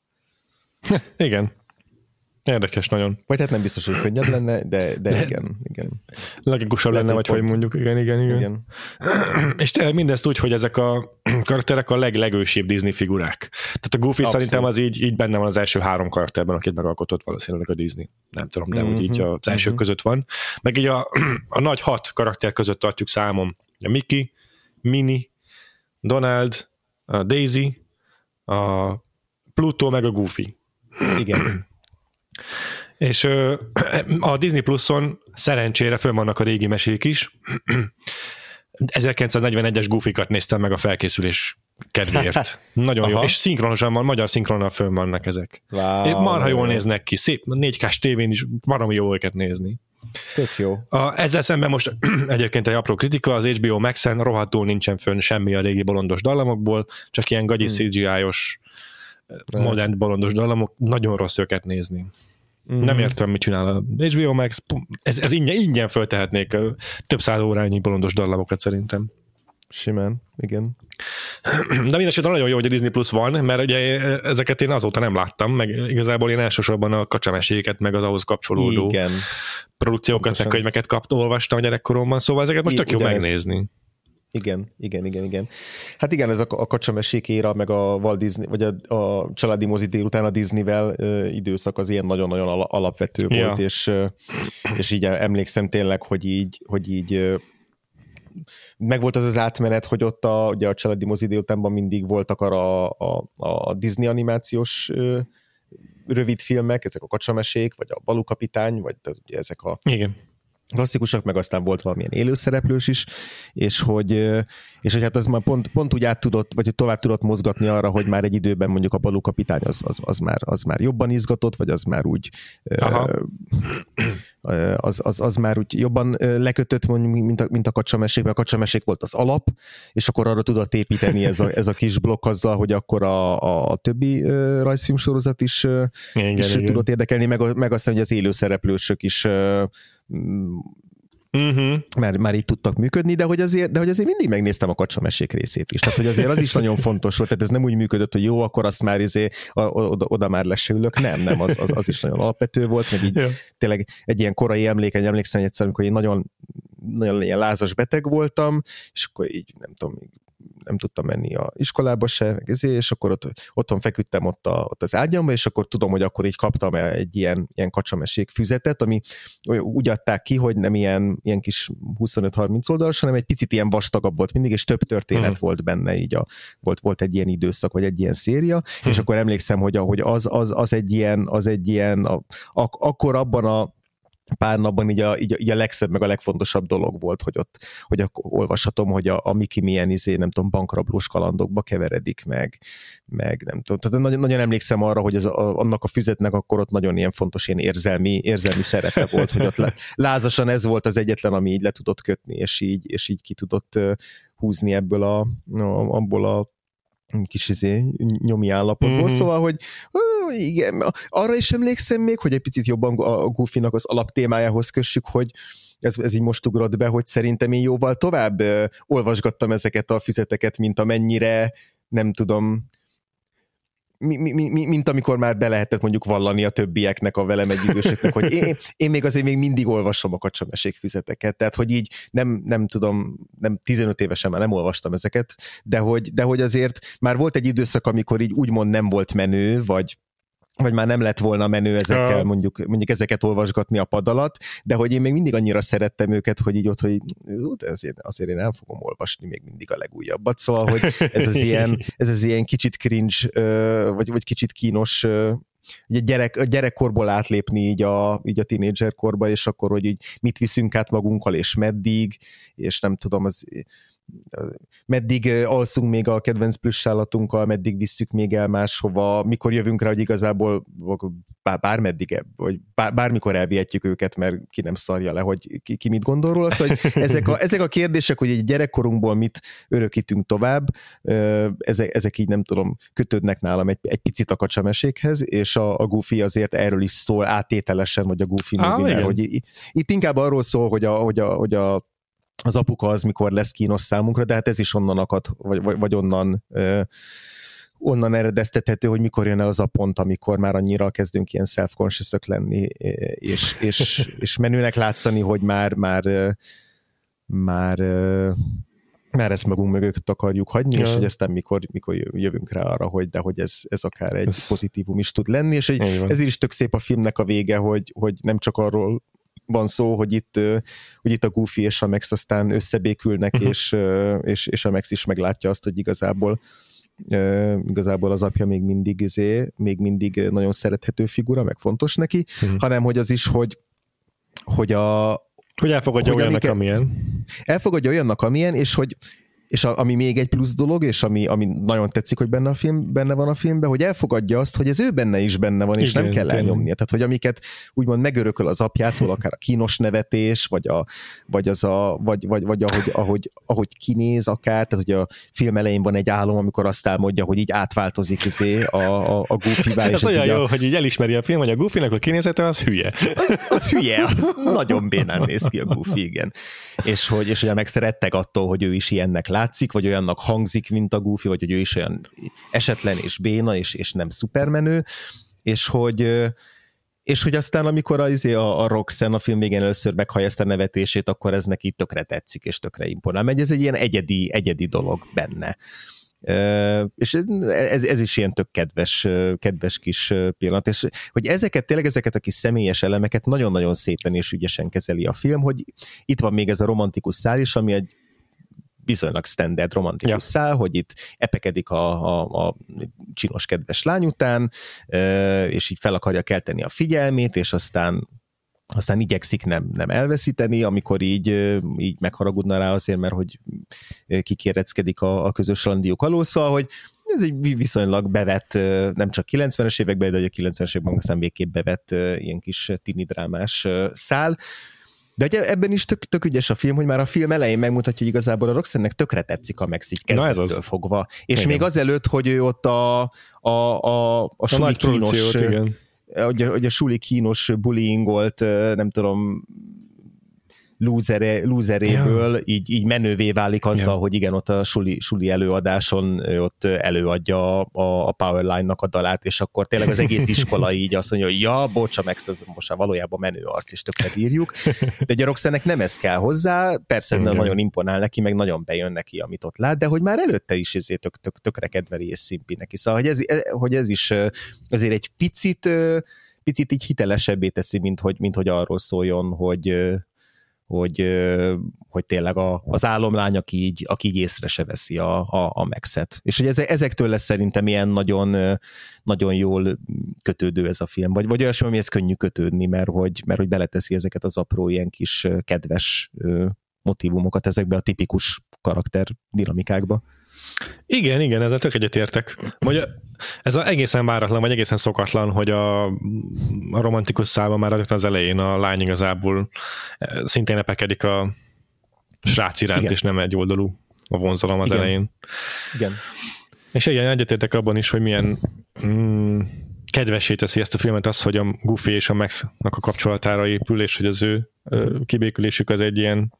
igen. Érdekes nagyon. Vagy hát nem biztos, hogy könnyebb lenne, de, de igen, igen. Logikusabb lenne, vagy pont. hogy mondjuk, igen, igen, igen. igen. És tényleg mindezt úgy, hogy ezek a karakterek a leg, legősibb Disney figurák. Tehát a Goofy Abszolút. szerintem az így, így benne van az első három karakterben, akit megalkotott valószínűleg a Disney. Nem tudom, de mm-hmm. hogy így az első mm-hmm. között van. Meg így a, a nagy hat karakter között tartjuk számom. A Mickey, Minnie, Donald, a Daisy, a Pluto, meg a Goofy. Igen. És a Disney Plus-on szerencsére fönn vannak a régi mesék is. 1941-es Goofikat néztem meg a felkészülés kedvéért. Nagyon Aha. jó. És szinkronosan van, magyar szinkronnal fönn vannak ezek. Wow. Marha jól néznek ki. Szép 4K-s tévén is baromi jó őket nézni. Tök jó. A, ezzel szemben most egyébként egy apró kritika, az HBO Max-en rohadtul nincsen fönn semmi a régi bolondos dallamokból, csak ilyen gagyi hmm. CGI-os. Modern bolondos dallamok, nagyon rossz őket nézni. Mm. Nem értem, mit csinál a HBO Max, ez, ez ingyen, ingyen föltehetnék több száz órányi bolondos dallamokat szerintem. Simán, igen. De mindesetre nagyon jó, hogy a Disney Plus van, mert ugye ezeket én azóta nem láttam, meg igazából én elsősorban a kacsameséket, meg az ahhoz kapcsolódó igen. produkciókat, meg könyveket kap, olvastam a gyerekkoromban, szóval ezeket most tök jó megnézni. Igen, igen, igen, igen. Hát igen, ez a, a kacsamesék éra, meg a Walt Disney, vagy a, a családi mozi délután a Disneyvel ö, időszak az ilyen nagyon-nagyon alapvető ja. volt, és, ö, és így emlékszem tényleg, hogy így, hogy így ö, meg volt az az átmenet, hogy ott a, ugye a családi mozi délutánban mindig voltak a, a, a Disney animációs rövid filmek, ezek a kacsamesék, vagy a Balukapitány, vagy ugye ezek a Igen klasszikusak, meg aztán volt valamilyen élőszereplős is, és hogy, és hogy hát az már pont, pont úgy át tudott, vagy tovább tudott mozgatni arra, hogy már egy időben mondjuk a balú kapitány az, az, az, már, az már jobban izgatott, vagy az már úgy Aha. az, az, az, már úgy jobban lekötött, mondjuk, mint a, mint a kacsamesék, mert a kacsamesék volt az alap, és akkor arra tudott építeni ez a, ez a kis blokk azzal, hogy akkor a, a, a többi rajzfilmsorozat is, igen, is igen. tudott érdekelni, meg, meg aztán, hogy az élőszereplősök is Uh-huh. Mert már így tudtak működni, de hogy, azért, de hogy azért mindig megnéztem a kacsamesék részét is. Tehát, hogy azért az is nagyon fontos volt, tehát ez nem úgy működött, hogy jó, akkor azt már izé, oda, oda már leseülök. Nem, nem, az, az, az is nagyon alapvető volt, meg így ja. tényleg egy ilyen korai emléken, emlékszem egyszer, amikor én nagyon nagyon ilyen lázas beteg voltam, és akkor így nem tudom, nem tudtam menni a iskolába se, és akkor ott, otthon feküdtem ott, a, ott az ágyamba, és akkor tudom, hogy akkor így kaptam egy ilyen, ilyen kacsamesék füzetet, ami úgy adták ki, hogy nem ilyen, ilyen kis 25-30 oldalas, hanem egy picit ilyen vastagabb volt mindig, és több történet hmm. volt benne, így a, volt, volt egy ilyen időszak, vagy egy ilyen széria, hmm. és akkor emlékszem, hogy, hogy az, az, az egy ilyen, az egy ilyen, a, a, akkor abban a pár napban így a, így, a, így a legszebb, meg a legfontosabb dolog volt, hogy ott, hogy akkor olvashatom, hogy a, a Miki milyen izé, nem tudom, bankrablós kalandokba keveredik meg, meg nem tudom. Tehát nagyon, nagyon emlékszem arra, hogy ez a, annak a füzetnek akkor ott nagyon ilyen fontos ilyen érzelmi, érzelmi szerepe volt, hogy ott le, lázasan ez volt az egyetlen, ami így le tudott kötni, és így, és így ki tudott húzni ebből a, abból a kis izé, nyomi állapotból, mm-hmm. szóval, hogy igen, arra is emlékszem még, hogy egy picit jobban a Goofy-nak az alaptémájához kössük, hogy ez, ez így most ugrott be, hogy szerintem én jóval tovább olvasgattam ezeket a füzeteket, mint amennyire nem tudom, mi, mi, mi, mint amikor már be lehetett mondjuk vallani a többieknek, a velem egy időseknek, hogy én, én még azért még mindig olvasom a kacsamesék füzeteket, tehát hogy így nem, nem tudom, nem 15 évesen már nem olvastam ezeket, de hogy, de hogy azért már volt egy időszak, amikor így úgymond nem volt menő, vagy vagy már nem lett volna menő ezekkel, mondjuk, mondjuk ezeket olvasgatni a pad alatt, de hogy én még mindig annyira szerettem őket, hogy így ott, hogy azért, azért én el fogom olvasni még mindig a legújabbat, szóval, hogy ez az ilyen, ez az ilyen kicsit cringe, vagy, vagy kicsit kínos ugye gyerek, gyerekkorból átlépni így a, így a tínédzserkorba, és akkor, hogy így mit viszünk át magunkkal, és meddig, és nem tudom, az meddig alszunk még a kedvenc plussállatunkkal, meddig visszük még el máshova, mikor jövünk rá, hogy igazából bármeddig, vagy bármikor elvihetjük őket, mert ki nem szarja le, hogy ki, ki mit gondol róla, szóval, hogy ezek a, ezek a kérdések, hogy egy gyerekkorunkból mit örökítünk tovább, ezek, ezek így nem tudom, kötődnek nálam egy, egy picit a kacsamesékhez, és a, a Goofy azért erről is szól átételesen, vagy a Goofy ah, movie, hogy itt inkább arról szól, hogy a, hogy a, hogy a az apuka az mikor lesz kínos számunkra, de hát ez is onnan akad, vagy, vagy, vagy onnan ö, onnan eredeztethető, hogy mikor jön el az a pont, amikor már annyira kezdünk ilyen self lenni, és, és, és menőnek látszani, hogy már, már, már, már ezt magunk mögött akarjuk hagyni, ja. és hogy aztán mikor, mikor jövünk rá arra, hogy de hogy ez, ez akár egy ez... pozitívum is tud lenni, és egy, ez is tök szép a filmnek a vége, hogy, hogy nem csak arról van szó, hogy itt, hogy itt a Goofy és a Max aztán összebékülnek, uh-huh. és, és, és a Max is meglátja azt, hogy igazából igazából az apja még mindig izé, még mindig nagyon szerethető figura, meg fontos neki, uh-huh. hanem hogy az is, hogy hogy a hogy elfogadja hogy olyannak, amiket, amilyen. Elfogadja olyannak, amilyen, és hogy, és a, ami még egy plusz dolog, és ami, ami nagyon tetszik, hogy benne, a film, benne van a filmben, hogy elfogadja azt, hogy ez ő benne is benne van, és Igen, nem kell elnyomnia. Tehát, hogy amiket úgymond megörököl az apjától, akár a kínos nevetés, vagy, a, vagy, az a, vagy, vagy, vagy ahogy, ahogy, ahogy kinéz akár, tehát hogy a film elején van egy álom, amikor azt álmodja, hogy így átváltozik izé a, a, a goofy Ez olyan jó, a... hogy így elismeri a film, hogy a Goofy-nak a kinézete az hülye. Az, az hülye, az nagyon bénán néz ki a Goofy, igen. És hogy, és hogy megszerettek attól, hogy ő is ilyennek látszik, vagy olyannak hangzik, mint a Goofy, vagy hogy ő is olyan esetlen és béna, és, és nem szupermenő, és hogy és hogy aztán, amikor a, izé, a, a Roxanne a film végén először meghallja ezt a nevetését, akkor ez neki tökre tetszik, és tökre imponál. Megy ez egy ilyen egyedi, egyedi dolog benne. Uh, és ez, ez is ilyen tök kedves, kedves kis pillanat, és hogy ezeket, tényleg ezeket a kis személyes elemeket nagyon-nagyon szépen és ügyesen kezeli a film, hogy itt van még ez a romantikus szál is, ami egy viszonylag standard romantikus ja. hogy itt epekedik a, a, a csinos kedves lány után, és így fel akarja kelteni a figyelmét, és aztán aztán igyekszik nem, nem elveszíteni, amikor így, így megharagudna rá azért, mert hogy kikéreckedik a, a közös landiuk alól, szóval, hogy ez egy viszonylag bevett, nem csak 90-es években, de a 90-es években aztán végképp bevett ilyen kis tini drámás szál. De ugye ebben is tök, tök ügyes a film, hogy már a film elején megmutatja, hogy igazából a Roxanne-nek tökre tetszik a így kezdettől fogva. És igen. még azelőtt, hogy ő ott a, a, a, a, a suli kínos, igen. Hogy a, hogy a suli kínos bullyingolt, nem tudom, lúzere, lúzeréből ja. így, így menővé válik azzal, ja. hogy igen, ott a suli, suli előadáson ott előadja a, a Powerline-nak a dalát, és akkor tényleg az egész iskola így azt mondja, hogy ja, bocsa, meg ez most már valójában menő arc, és tökre bírjuk. De a Roxanne-nek nem ez kell hozzá, persze igen. nagyon imponál neki, meg nagyon bejön neki, amit ott lát, de hogy már előtte is ezért tök, tök, tökre kedveli és szimpi neki. Szóval, hogy ez, hogy ez is azért egy picit picit így hitelesebbé teszi, mint hogy, mint hogy arról szóljon, hogy, hogy, hogy tényleg a, az álomlány, aki így, aki így észre se veszi a, a, a Maxet. És hogy ezektől lesz szerintem ilyen nagyon, nagyon jól kötődő ez a film, vagy, vagy olyasmi, amihez könnyű kötődni, mert hogy, mert hogy beleteszi ezeket az apró ilyen kis kedves motivumokat ezekbe a tipikus karakter dinamikákba. Igen, igen, ezzel tök egyetértek. Vagy ez a egészen váratlan, vagy egészen szokatlan, hogy a, a romantikus száma már az elején a lány igazából eh, szintén epekedik a srác iránt, igen. és nem egy oldalú a vonzalom az igen. elején. Igen. És igen, egyetértek abban is, hogy milyen mm, kedvesé teszi ezt a filmet az, hogy a Goofy és a Max-nak a kapcsolatára épül, és hogy az ő kibékülésük az egy ilyen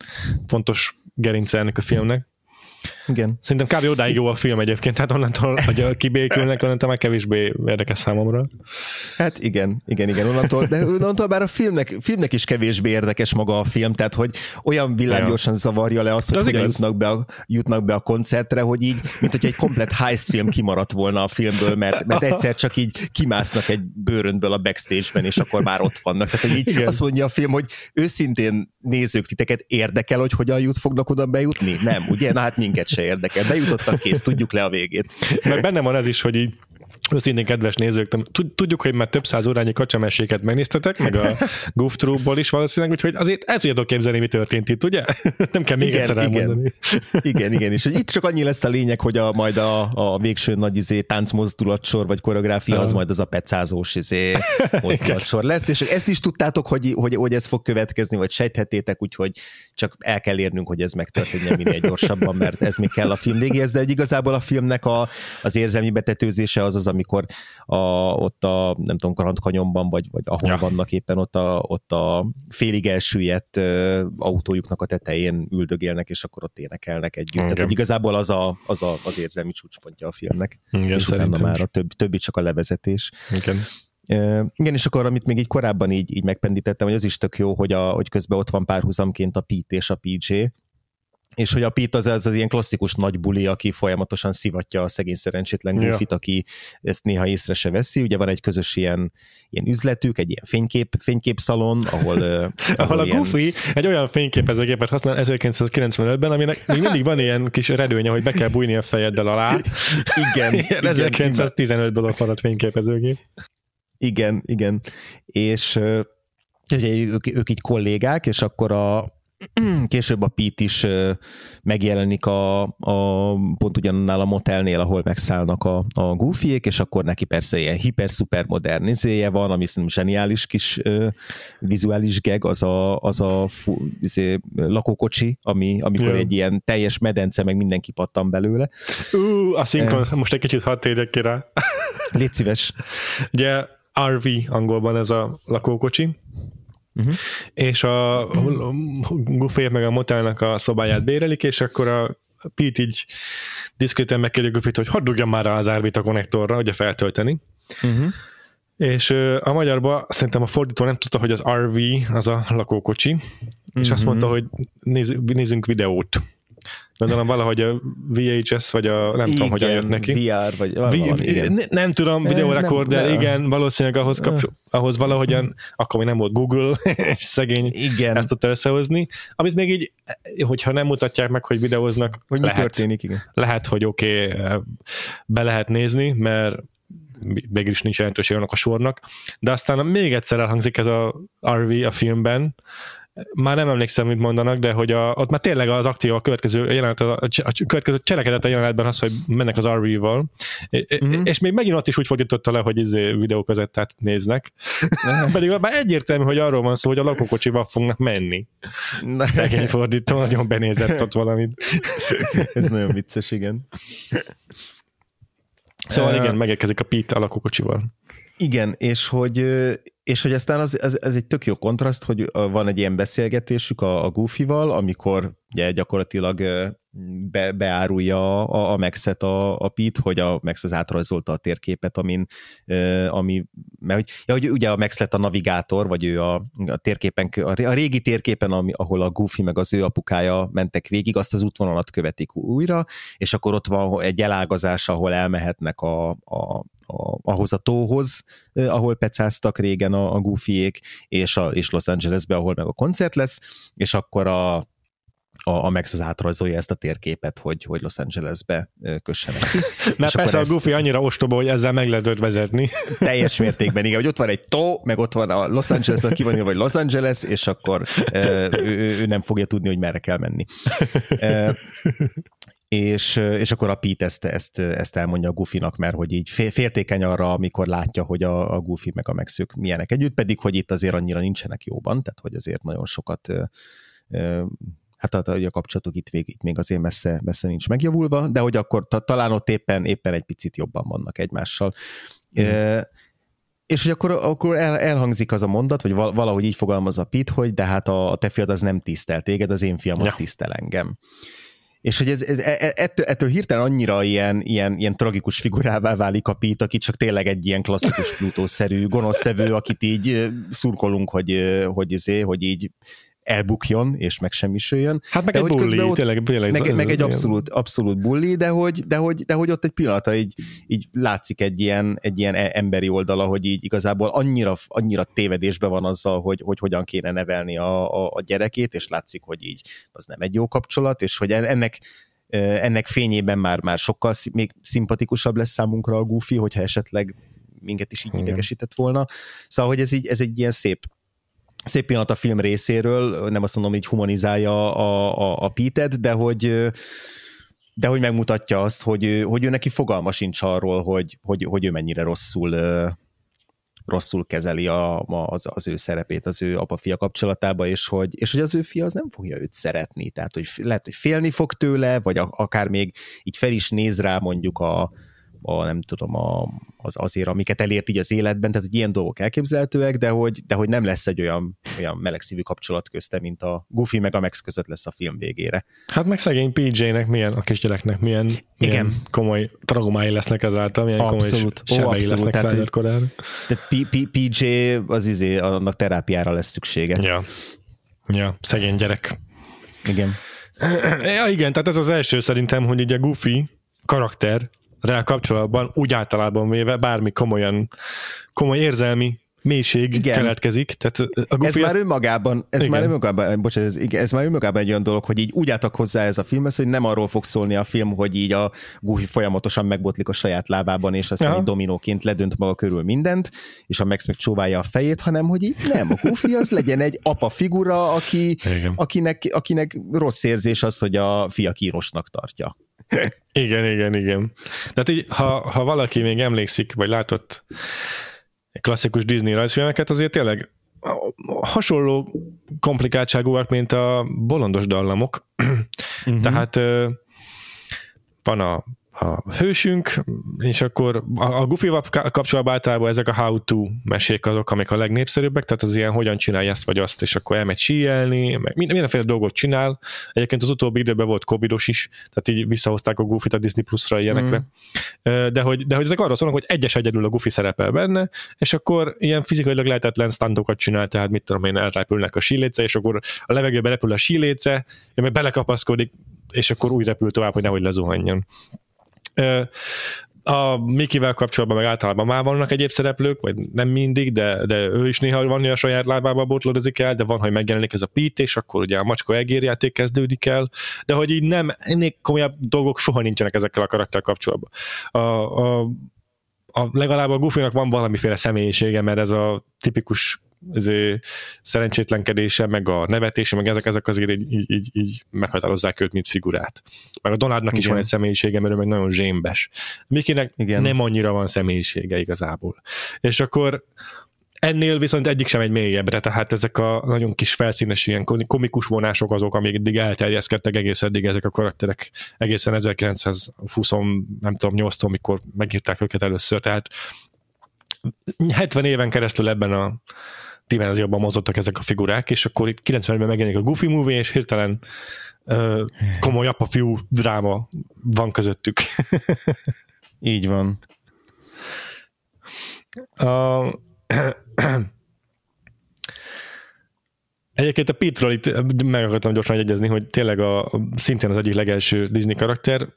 fontos gerince ennek a filmnek. Igen. Szerintem kb. odáig jó a film egyébként, tehát onnantól, hogy kibékülnek, onnantól már kevésbé érdekes számomra. Hát igen, igen, igen, onnantól, de onnantól bár a filmnek, filmnek is kevésbé érdekes maga a film, tehát hogy olyan villámgyorsan ja. zavarja le azt, hogy hogyan jutnak be, a, jutnak be a koncertre, hogy így, mint hogy egy komplet heist film kimaradt volna a filmből, mert, mert egyszer csak így kimásznak egy bőrönből a backstage-ben, és akkor már ott vannak. Tehát hogy így igen. azt mondja a film, hogy őszintén nézők titeket érdekel, hogy hogyan jut, fognak oda bejutni? Nem, ugye? Na hát minket se érdekel. Bejutottak kész, tudjuk le a végét. Meg benne van ez is, hogy így Őszintén kedves nézők, tudjuk, hogy már több száz órányi kacsameséket megnéztetek, meg a Goof Troop-ból is valószínűleg, úgyhogy azért el tudjátok képzelni, mi történt itt, ugye? Nem kell még igen, egyszer elmondani. Igen, igen, igen, és itt csak annyi lesz a lényeg, hogy a, majd a, a végső nagy izé, táncmozdulatsor, vagy koreográfia, az majd az a pecázós izé, mozdulatsor lesz, és ezt is tudtátok, hogy, hogy, hogy ez fog következni, vagy sejthettétek, úgyhogy csak el kell érnünk, hogy ez megtörténjen minél gyorsabban, mert ez még kell a film végéhez, de igazából a filmnek a, az érzelmi betetőzése az az, amikor a, ott a, nem tudom, Karant vagy, vagy ahol ja. vannak éppen ott a, ott a félig elsüllyedt autójuknak a tetején üldögélnek, és akkor ott énekelnek együtt. Igen. Tehát, hogy igazából az, a, az a, az érzelmi csúcspontja a filmnek. Igen, és utána már a több, többi csak a levezetés. Igen. Uh, igen, és akkor amit még így korábban így, így megpendítettem, hogy az is tök jó, hogy, a, hogy közben ott van párhuzamként a Pete és a PJ, és hogy a Pete az, az az ilyen klasszikus nagy buli, aki folyamatosan szivatja a szegény szerencsétlen Goofy-t, ja. aki ezt néha észre se veszi. Ugye van egy közös ilyen, ilyen üzletük, egy ilyen fénykép, fényképszalon, ahol... ahol, ahol a ilyen... Goofy egy olyan fényképezőgépet használ 1995-ben, aminek még mindig van ilyen kis redőnye, hogy be kell bújni a fejeddel alá. igen. igen 1915-ben ott maradt fényképezőgép. Igen, igen. És ugye ők, ők így kollégák, és akkor a, Később a Pete is megjelenik a, a pont ugyanannál a motelnél, ahol megszállnak a, a goofyék, és akkor neki persze ilyen hiper-szuper modern izéje van, ami szerintem zseniális kis uh, vizuális geg, az a, az a fu, izé, lakókocsi, ami, amikor yeah. egy ilyen teljes medence, meg mindenki pattan belőle. Ú, a szinkron, uh, most egy kicsit hadd tegyek ki rá. Légy szíves. Ugye RV angolban ez a lakókocsi, Uh-huh. És a Goofy meg a motelnak a szobáját bérelik, és akkor a Pete így diszkréten megkérdi Goofy-t, hogy hadd már az árbit a konnektorra, ugye feltölteni. Uh-huh. És a magyarban szerintem a fordító nem tudta, hogy az RV az a lakókocsi, uh-huh. és azt mondta, hogy néz, nézzünk videót. Gondolom valahogy a VHS, vagy a nem igen, tudom, hogyan jött neki. VR, vagy valami, v- igen. Nem tudom, videórekorder, igen, valószínűleg ahhoz kapcsol, ahhoz valahogyan, akkor még nem volt Google, és szegény Igen. ezt tudta összehozni, amit még így, hogyha nem mutatják meg, hogy videóznak, Hogy mi lehet, történik, igen. lehet, hogy oké, okay, be lehet nézni, mert mégis nincs jelentőség annak a sornak, de aztán még egyszer elhangzik ez a RV a filmben, már nem emlékszem, mit mondanak, de hogy a, ott már tényleg az aktív a következő jelenet, a, a következő cselekedet a jelenetben az, hogy mennek az RV-val, mm-hmm. és még megint ott is úgy fordította le, hogy izé videókazettát néznek, pedig már egyértelmű, hogy arról van szó, hogy a lakókocsival fognak menni. Szegény fordító, nagyon benézett ott valamit. Ez nagyon vicces, igen. Szóval igen, megérkezik a Pete a lakókocsival. Igen, és hogy, és hogy aztán az, az, az egy tök jó kontraszt, hogy van egy ilyen beszélgetésük a, a Goofy-val, amikor ugye gyakorlatilag be, beárulja a, a Max-et a, a Pete, hogy a Max az átrajzolta a térképet, amin, ami, mert hogy, ja, hogy ugye a Max lett a navigátor, vagy ő a, a térképen, a régi térképen, ami, ahol a Goofy meg az ő apukája mentek végig, azt az útvonalat követik újra, és akkor ott van egy elágazás, ahol elmehetnek a, a, a, ahhoz a tóhoz, ahol pecáztak régen a, a Goofyék, és, a, és Los Angelesbe, ahol meg a koncert lesz, és akkor a, a, a Max az átrajzolja ezt a térképet, hogy, hogy Los Angelesbe kössenek ki. Mert persze a Goofy annyira ostoba, hogy ezzel meg lehet őt vezetni. Teljes mértékben, igen, hogy ott van egy tó, meg ott van a Los Angeles, ki van vagy Los Angeles, és akkor ő, ő, ő nem fogja tudni, hogy merre kell menni. És, és akkor a Pete ezt, ezt, ezt elmondja a Goofy-nak, mert hogy így féltékeny arra, amikor látja, hogy a, a Goofy meg a megszők milyenek együtt, pedig hogy itt azért annyira nincsenek jóban, tehát hogy azért nagyon sokat hát a, a kapcsolatok itt még, itt még azért messze, messze nincs megjavulva, de hogy akkor ta, talán ott éppen, éppen egy picit jobban vannak egymással. Mm. E, és hogy akkor, akkor el, elhangzik az a mondat, vagy valahogy így fogalmaz a Pit, hogy de hát a, a te fiad az nem tisztel téged, az én fiam az ja. tisztel engem. És hogy ez, ez, e, e, ettől, ettől hirtelen annyira ilyen, ilyen, ilyen tragikus figurává válik a Pete, aki csak tényleg egy ilyen klasszikus Pluto-szerű gonosztevő, akit így szurkolunk, hogy, hogy, hogy, hogy így elbukjon, és megsemmisüljön. Hát meg de egy bulli, ott, tényleg, tényleg. Meg, meg egy abszolút, abszolút bulli, de hogy, de, hogy, de hogy ott egy pillanatra így, így látszik egy ilyen, egy ilyen e- emberi oldala, hogy így igazából annyira, annyira tévedésbe van azzal, hogy, hogy hogyan kéne nevelni a, a, a gyerekét, és látszik, hogy így az nem egy jó kapcsolat, és hogy ennek ennek fényében már, már sokkal még szimpatikusabb lesz számunkra a Goofy, hogyha esetleg minket is így idegesített volna. Szóval, hogy ez, így, ez egy ilyen szép, szép pillanat a film részéről, nem azt mondom, hogy humanizálja a, a, a Pete-et, de hogy de hogy megmutatja azt, hogy, hogy ő neki fogalma sincs arról, hogy, hogy, hogy ő mennyire rosszul rosszul kezeli a, az, az ő szerepét az ő apa-fia kapcsolatába, és hogy, és hogy az ő fia az nem fogja őt szeretni, tehát hogy lehet, hogy félni fog tőle, vagy akár még így fel is néz rá mondjuk a, a nem tudom, a, az, azért, amiket elért így az életben, tehát hogy ilyen dolgok elképzelhetőek, de hogy, de hogy nem lesz egy olyan, olyan melegszívű kapcsolat közte, mint a Goofy meg a Max között lesz a film végére. Hát meg szegény PJ-nek milyen, a kisgyereknek milyen, milyen Igen. komoly traumái lesznek ezáltal, milyen abszolút. komoly sebei abszolút. lesznek tehát, korára. Tehát PJ az izé, annak terápiára lesz szüksége. Ja. Ja, szegény gyerek. Igen. Ja, igen, tehát ez az első szerintem, hogy ugye Goofy karakter rá kapcsolatban úgy általában véve bármi komolyan, komoly érzelmi mélység igen. keletkezik. Tehát a ez már önmagában, ez igen. már önmagában, bocsánat, ez, ez már önmagában egy olyan dolog, hogy így úgy álltak hozzá ez a filmhez, hogy nem arról fog szólni a film, hogy így a Goofy folyamatosan megbotlik a saját lábában, és aztán Aha. így dominóként ledönt maga körül mindent, és a Max meg csóválja a fejét, hanem hogy így nem, a Goofy az legyen egy apa figura, aki, akinek, akinek rossz érzés az, hogy a fia kírosnak tartja. Igen, igen, igen. Tehát így, ha, ha valaki még emlékszik, vagy látott klasszikus Disney rajzfilmeket, azért tényleg hasonló komplikáltságúak, mint a bolondos dallamok. Uh-huh. Tehát van a a hősünk, és akkor a, a Goofy-val kapcsolatban általában ezek a how-to mesék azok, amik a legnépszerűbbek, tehát az ilyen hogyan csinálja ezt vagy azt, és akkor elmegy síelni, meg mindenféle dolgot csinál. Egyébként az utóbbi időben volt covidos is, tehát így visszahozták a Goofy-t a Disney Plus-ra ilyenekre. Mm. De, hogy, de hogy ezek arról szólnak, hogy egyes egyedül a Goofy szerepel benne, és akkor ilyen fizikailag lehetetlen standokat csinál, tehát mit tudom én, elrepülnek a síléce, és akkor a levegőbe repül a síléce, meg belekapaszkodik, és akkor úgy repül tovább, hogy nehogy lezuhanjon a Mikivel kapcsolatban meg általában már vannak egyéb szereplők, vagy nem mindig, de, de ő is néha van, a saját lábába botlódozik el, de van, hogy megjelenik ez a Pete, és akkor ugye a macska egérjáték kezdődik el, de hogy így nem, ennél komolyabb dolgok soha nincsenek ezekkel a karakter kapcsolatban. A, a, a, legalább a Goofy-nak van valamiféle személyisége, mert ez a tipikus szerencsétlenkedése, meg a nevetése, meg ezek, ezek azért így, így, így, így meghatározzák őt, mint figurát. Meg a Donaldnak Igen. is van egy személyisége, mert ő meg nagyon zsémbes. Mikinek Igen. nem annyira van személyisége igazából. És akkor ennél viszont egyik sem egy mélyebbre, tehát ezek a nagyon kis felszínes ilyen komikus vonások azok, amik eddig elterjeszkedtek egész eddig ezek a karakterek egészen 1920, nem tudom, 8 amikor megírták őket először, tehát 70 éven keresztül ebben a dimenzióban mozottak ezek a figurák, és akkor itt 90-ben megjelenik a Goofy Movie, és hirtelen ö, komoly apa-fiú dráma van közöttük. Így van. Egyébként a Pitról itt meg akartam gyorsan egyezni, hogy tényleg a, szintén az egyik legelső Disney karakter,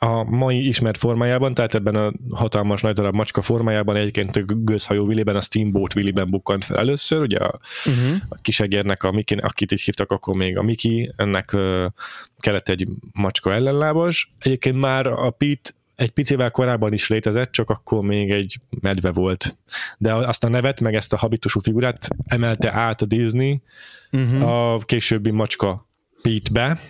a mai ismert formájában, tehát ebben a hatalmas nagy darab macska formájában egyébként a gőzhajó Williben, a Steamboat Williben bukkant fel először, ugye a, uh-huh. a kisegérnek, a Miki, akit így hívtak akkor még a Miki, ennek uh, kellett egy macska ellenlábas. Egyébként már a Pete egy picivel korábban is létezett, csak akkor még egy medve volt. De azt a nevet, meg ezt a habitusú figurát emelte át a Disney uh-huh. a későbbi macska Pete-be,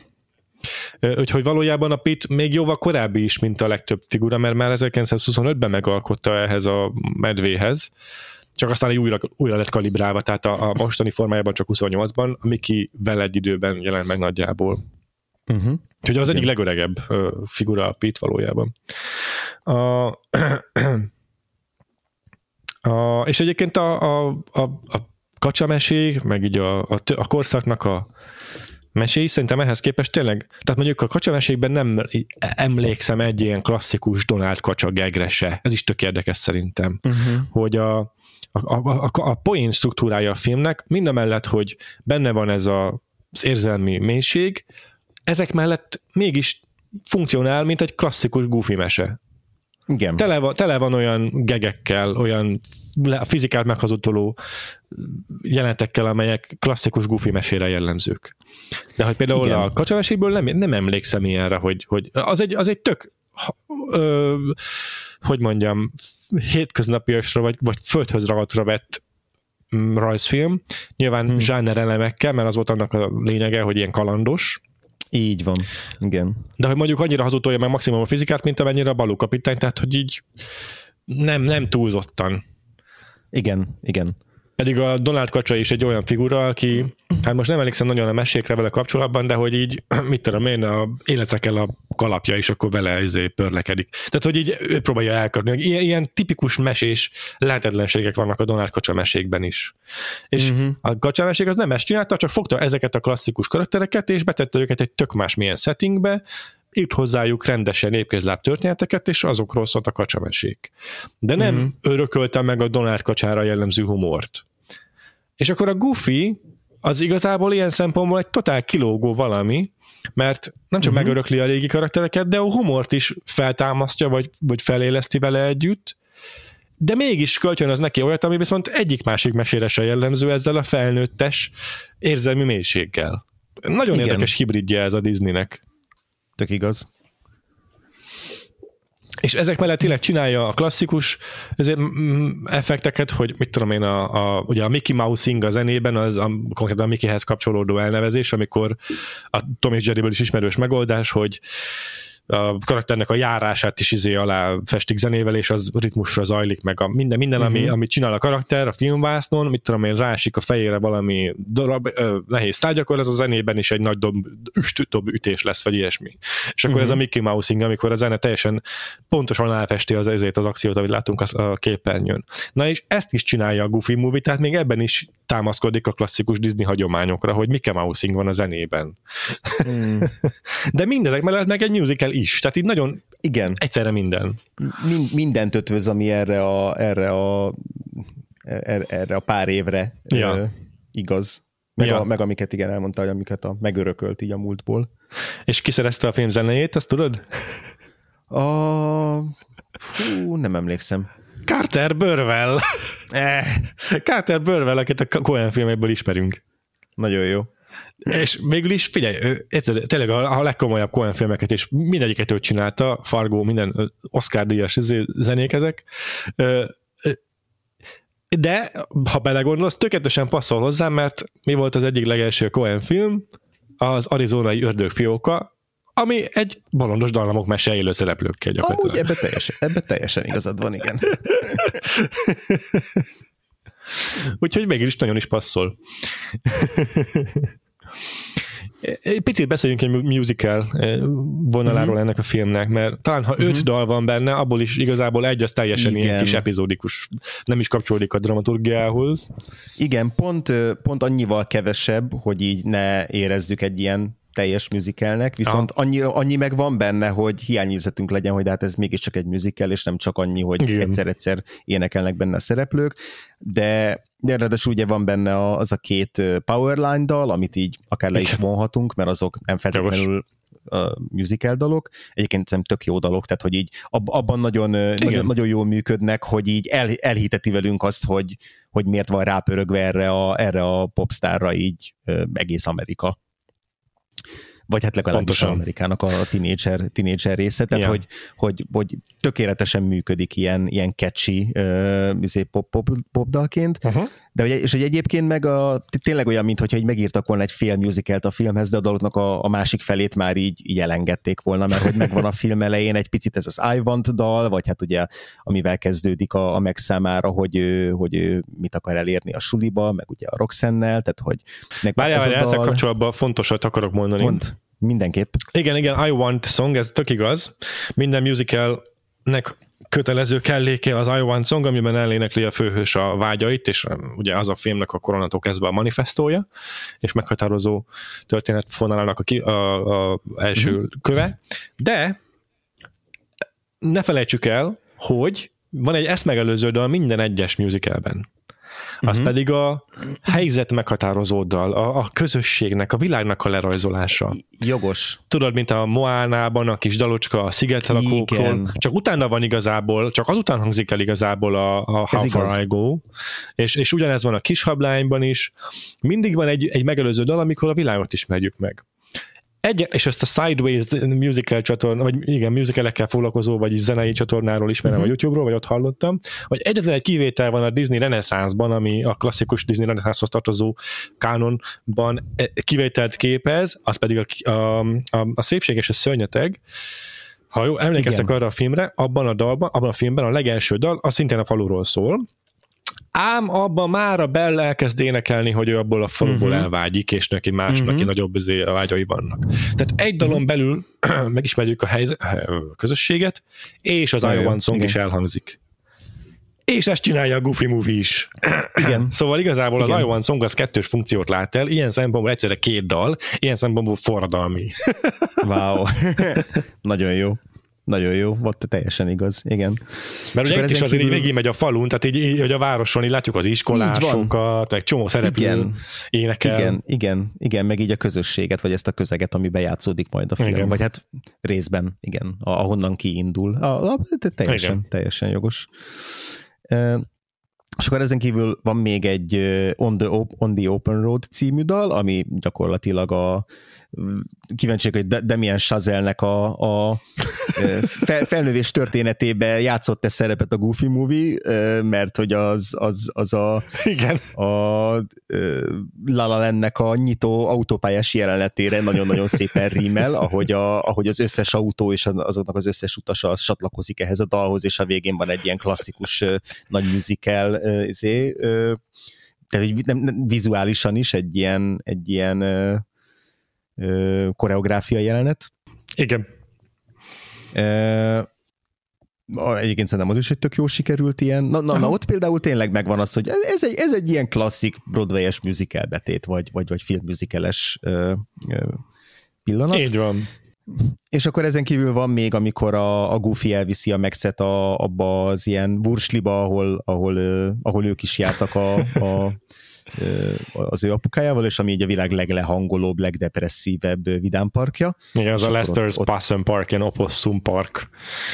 Úgyhogy valójában a Pit még jóval korábbi is, mint a legtöbb figura, mert már 1925-ben megalkotta ehhez a medvéhez, csak aztán újra, újra lett kalibrálva, tehát a, a mostani formájában csak 28-ban, a Mickey vele egy időben jelent meg nagyjából. Uh-huh. Úgyhogy az egyik legöregebb uh, figura a Pit valójában. A, a, és egyébként a, a, a, a kacsamesék, meg így a, a, a korszaknak a, meséi, szerintem ehhez képest tényleg, tehát mondjuk a kacsamesékben nem emlékszem egy ilyen klasszikus Donald kacsa gegre se. Ez is tök érdekes szerintem, uh-huh. hogy a, a, a, a, a poén struktúrája a filmnek, mind a mellett, hogy benne van ez a, az érzelmi mélység, ezek mellett mégis funkcionál, mint egy klasszikus goofy mese. Igen. Tele van, tele van olyan gegekkel, olyan fizikát meghazudtoló jelenetekkel, amelyek klasszikus Goofy mesére jellemzők. De hogy például Igen. a kacsameséből nem, nem emlékszem ilyenre, hogy, hogy az, egy, az egy tök ö, hogy mondjam, hétköznapiasra vagy, vagy földhöz ragadra vett rajzfilm. Nyilván hmm. zsáner elemekkel, mert az volt annak a lényege, hogy ilyen kalandos, így van, igen. De hogy mondjuk annyira hazudtolja meg maximum a fizikát, mint amennyire a baló kapitány, tehát hogy így nem, nem túlzottan. Igen, igen. Pedig a Donald Kacsa is egy olyan figura, aki, hát most nem emlékszem nagyon a mesékre vele kapcsolatban, de hogy így, mit tudom én, a életre kell a kalapja, és akkor vele izé pörlekedik. Tehát, hogy így ő próbálja elkapni. Ilyen, ilyen tipikus mesés lehetetlenségek vannak a Donald Kacsa mesékben is. És uh-huh. a Kacsa mesék az nem ezt csinálta, csak fogta ezeket a klasszikus karaktereket, és betette őket egy tök más milyen settingbe, írt hozzájuk rendesen épkézláb történeteket, és azokról szólt a kacsamesék. De nem uh-huh. örökölte meg a Donald kacsára jellemző humort. És akkor a Goofy az igazából ilyen szempontból egy totál kilógó valami, mert nem csak uh-huh. megörökli a régi karaktereket, de a humort is feltámasztja, vagy, vagy feléleszti vele együtt, de mégis kölcsönöz neki olyat, ami viszont egyik másik mesére se jellemző ezzel a felnőttes érzelmi mélységgel. Nagyon Igen. érdekes hibridje ez a Disneynek. Tök igaz. És ezek mellett tényleg csinálja a klasszikus ezért effekteket, hogy mit tudom én, a, a, ugye a Mickey Mousing a zenében, az a, konkrétan a Mickeyhez kapcsolódó elnevezés, amikor a Tom és Jerryből is ismerős megoldás, hogy a karakternek a járását is izé alá festik zenével, és az ritmusra zajlik meg a minden, minden uh-huh. ami, mhm. amit csinál a karakter a filmvásznon, mit tudom én, rásik a fejére valami darab, ö, nehéz szágy, akkor ez a zenében is egy nagy dob, üst, dob ütés lesz, vagy ilyesmi. És akkor uh-huh. ez a mhm. Mickey Mousing, amikor a zene teljesen pontosan elfesti az, ezért az akciót, amit látunk a képernyőn. Na és ezt is csinálja a Goofy Movie, tehát még ebben is támaszkodik a klasszikus Disney hagyományokra, hogy Mickey Mousing van a zenében. Mm. De mindezek mellett meg egy musical is, tehát így nagyon Igen. egyszerre minden. Mind, mindent ötvöz, ami erre a, erre a, erre, erre a pár évre ja. igaz. Meg, ja. a, meg amiket igen elmondta, hogy amiket a, megörökölt így a múltból. És ki szerezte a film zenéjét, azt tudod? A Hú, nem emlékszem. Carter Burwell. Eh, Carter Burwell, akit a Cohen filmekből ismerünk. nagyon jó. És végül is, figyelj, ő egyszer, tényleg a, a legkomolyabb Cohen filmeket, és mindegyiket ő csinálta, Fargo, minden ö, Oscar-díjas izé, zenék ezek. De, ha belegondolsz, tökéletesen passzol hozzá, mert mi volt az egyik legelső Cohen film? Az Arizonai ördögfióka, ami egy bolondos dallamok mese élő szereplőkkel Amúgy gyakorlatilag. ebbe teljesen, ebbe teljesen igazad van, igen. Úgyhogy végül is nagyon is passzol. Egy picit beszéljünk egy musical eh, vonaláról Mhm. ennek a filmnek, mert talán ha öt dal van benne, abból is igazából egy az teljesen ilyen Igen. kis epizódikus, nem is kapcsolódik a dramaturgiához. Igen, pont, pont annyival kevesebb, hogy így ne érezzük egy ilyen teljes musicalnek, viszont annyi, annyi meg van benne, hogy hiányérzetünk legyen, hogy hát ez mégiscsak egy musical, és nem csak annyi, hogy Igen. egyszer-egyszer énekelnek benne a szereplők, de, de ráadásul ugye van benne a- az a két Powerline dal, amit így akár le is vonhatunk, mert azok nem feltétlenül a musical dalok. Egyébként szerintem tök jó dalok, tehát hogy így ab, abban nagyon, nagyon, nagyon jól működnek, hogy így el, elhiteti velünk azt, hogy, hogy miért van rápörögve erre a, erre a popstárra így egész Amerika. Vagy hát legalábbis Pontosan. Amerikának a teenager, teenager része, tehát Ja. hogy, hogy, hogy tökéletesen működik ilyen, ilyen catchy uh, pop, pop, pop dalként, Uh-huh. De ugye, és hogy egyébként meg a, tényleg olyan, mintha így megírtak volna egy fél musicalt a filmhez, de a daloknak a, a másik felét már így, így elengedték volna, mert hogy megvan a film elején egy picit ez az I Want dal, vagy hát ugye amivel kezdődik a, a Max számára, hogy hogy ő mit akar elérni a suliba, meg ugye a Roxannel, tehát hogy megvan Várjál, ez a várjál, ezzel kapcsolatban fontosat akarok mondani. Mond, mindenképp. Igen, igen, I Want Song, ez tök igaz. Minden musicalnek kötelező kelléke az I Want Song, amiben elénekli a főhős a vágyait, és ugye az a filmnek a koronától kezdve a manifestója, és meghatározó történetfonalának a, ki, a, a első uh-huh. köve. De ne felejtsük el, hogy van egy ezt megelőző dal minden egyes musicalben. Az uh-huh. pedig a helyzet meghatározó dal, a, a közösségnek, a világnak a lerajzolása. Jogos. Tudod, mint a Moánában a kis dalocska a szigetlakókról, Igen. csak utána van igazából, csak azután hangzik el igazából a, a How Ez Far igaz. I Go, és, és ugyanez van a kis hablányban is. Mindig van egy, egy megelőző dal, amikor a világot ismerjük meg. Egy, és ezt a Sideways musical csatorna, vagy igen, musicalekkel foglalkozó, vagy zenei csatornáról ismerem uh-huh. a YouTube-ról, vagy ott hallottam, hogy egyetlen egy kivétel van a Disney Renaissance-ban, ami a klasszikus Disney Renaissance-hoz tartozó kánonban e, kivételt képez, az pedig a, a, a, a szépség és a szörnyeteg, ha jó, emlékeztek Igen. arra a filmre, abban a dalban, abban a filmben a legelső dal, az szintén a faluról szól, ám abban már a Bell elkezd énekelni, hogy ő abból a faluból Mhm. elvágyik, és neki más, Mhm. neki nagyobb izé, vágyai vannak. Tehát egy dalon belül megismerjük a helyzet, a közösséget, és az I Nagyon jó, Want Song igen. is elhangzik. És ezt csinálja a Goofy Movie is. Igen. Szóval igazából az Igen. I Want Song az kettős funkciót lát el, ilyen szempontból egyszerre két dal, ilyen szempontból forradalmi. Wow. Nagyon jó. Nagyon jó, volt teljesen igaz, igen. Mert ugye itt is azért így kívül- végig megy a falun, tehát így, így hogy a városon így látjuk az iskolásokat, meg csomó szereplő Igen. énekel. Igen, igen, igen, meg így a közösséget, vagy ezt a közeget, amiben játszódik majd a film. Igen. Vagy hát részben, igen, ahonnan kiindul. A, a, te- teljesen, Igen. teljesen jogos. E, és akkor ezen kívül van még egy On the, Op- On the Open Road című dal, ami gyakorlatilag a kíváncsiak, hogy De- Damien Chazelnek a, a fel, felnövés történetébe játszott-e szerepet a Goofy Movie, mert hogy az, az, az a Igen. a La La Landnek a nyitó autópályás jelenetére nagyon-nagyon szépen rímel, ahogy, a, ahogy az összes autó és az- azoknak az összes utasa az csatlakozik ehhez a dalhoz, és a végén van egy ilyen klasszikus nagy musical ö, tehát így nem, nem, vizuálisan is egy ilyen, egy ilyen koreográfia jelenet. Igen. A- egyébként szerintem az is egy tök jó sikerült ilyen. Na, na, na ott például tényleg megvan az, hogy ez egy, ez egy ilyen klasszik Broadway-es musical betét, vagy, vagy, vagy ö, pillanat. Így van. És akkor ezen kívül van még, amikor a, a Goofy elviszi a Maxet a, abba az ilyen bursliba, ahol, ahol, ahol ők is jártak a, a az ő apukájával, és ami így a világ leglehangolóbb, legdepresszívebb vidámparkja. Igen, az a Lester's ott, Possum Park, ilyen opossum park.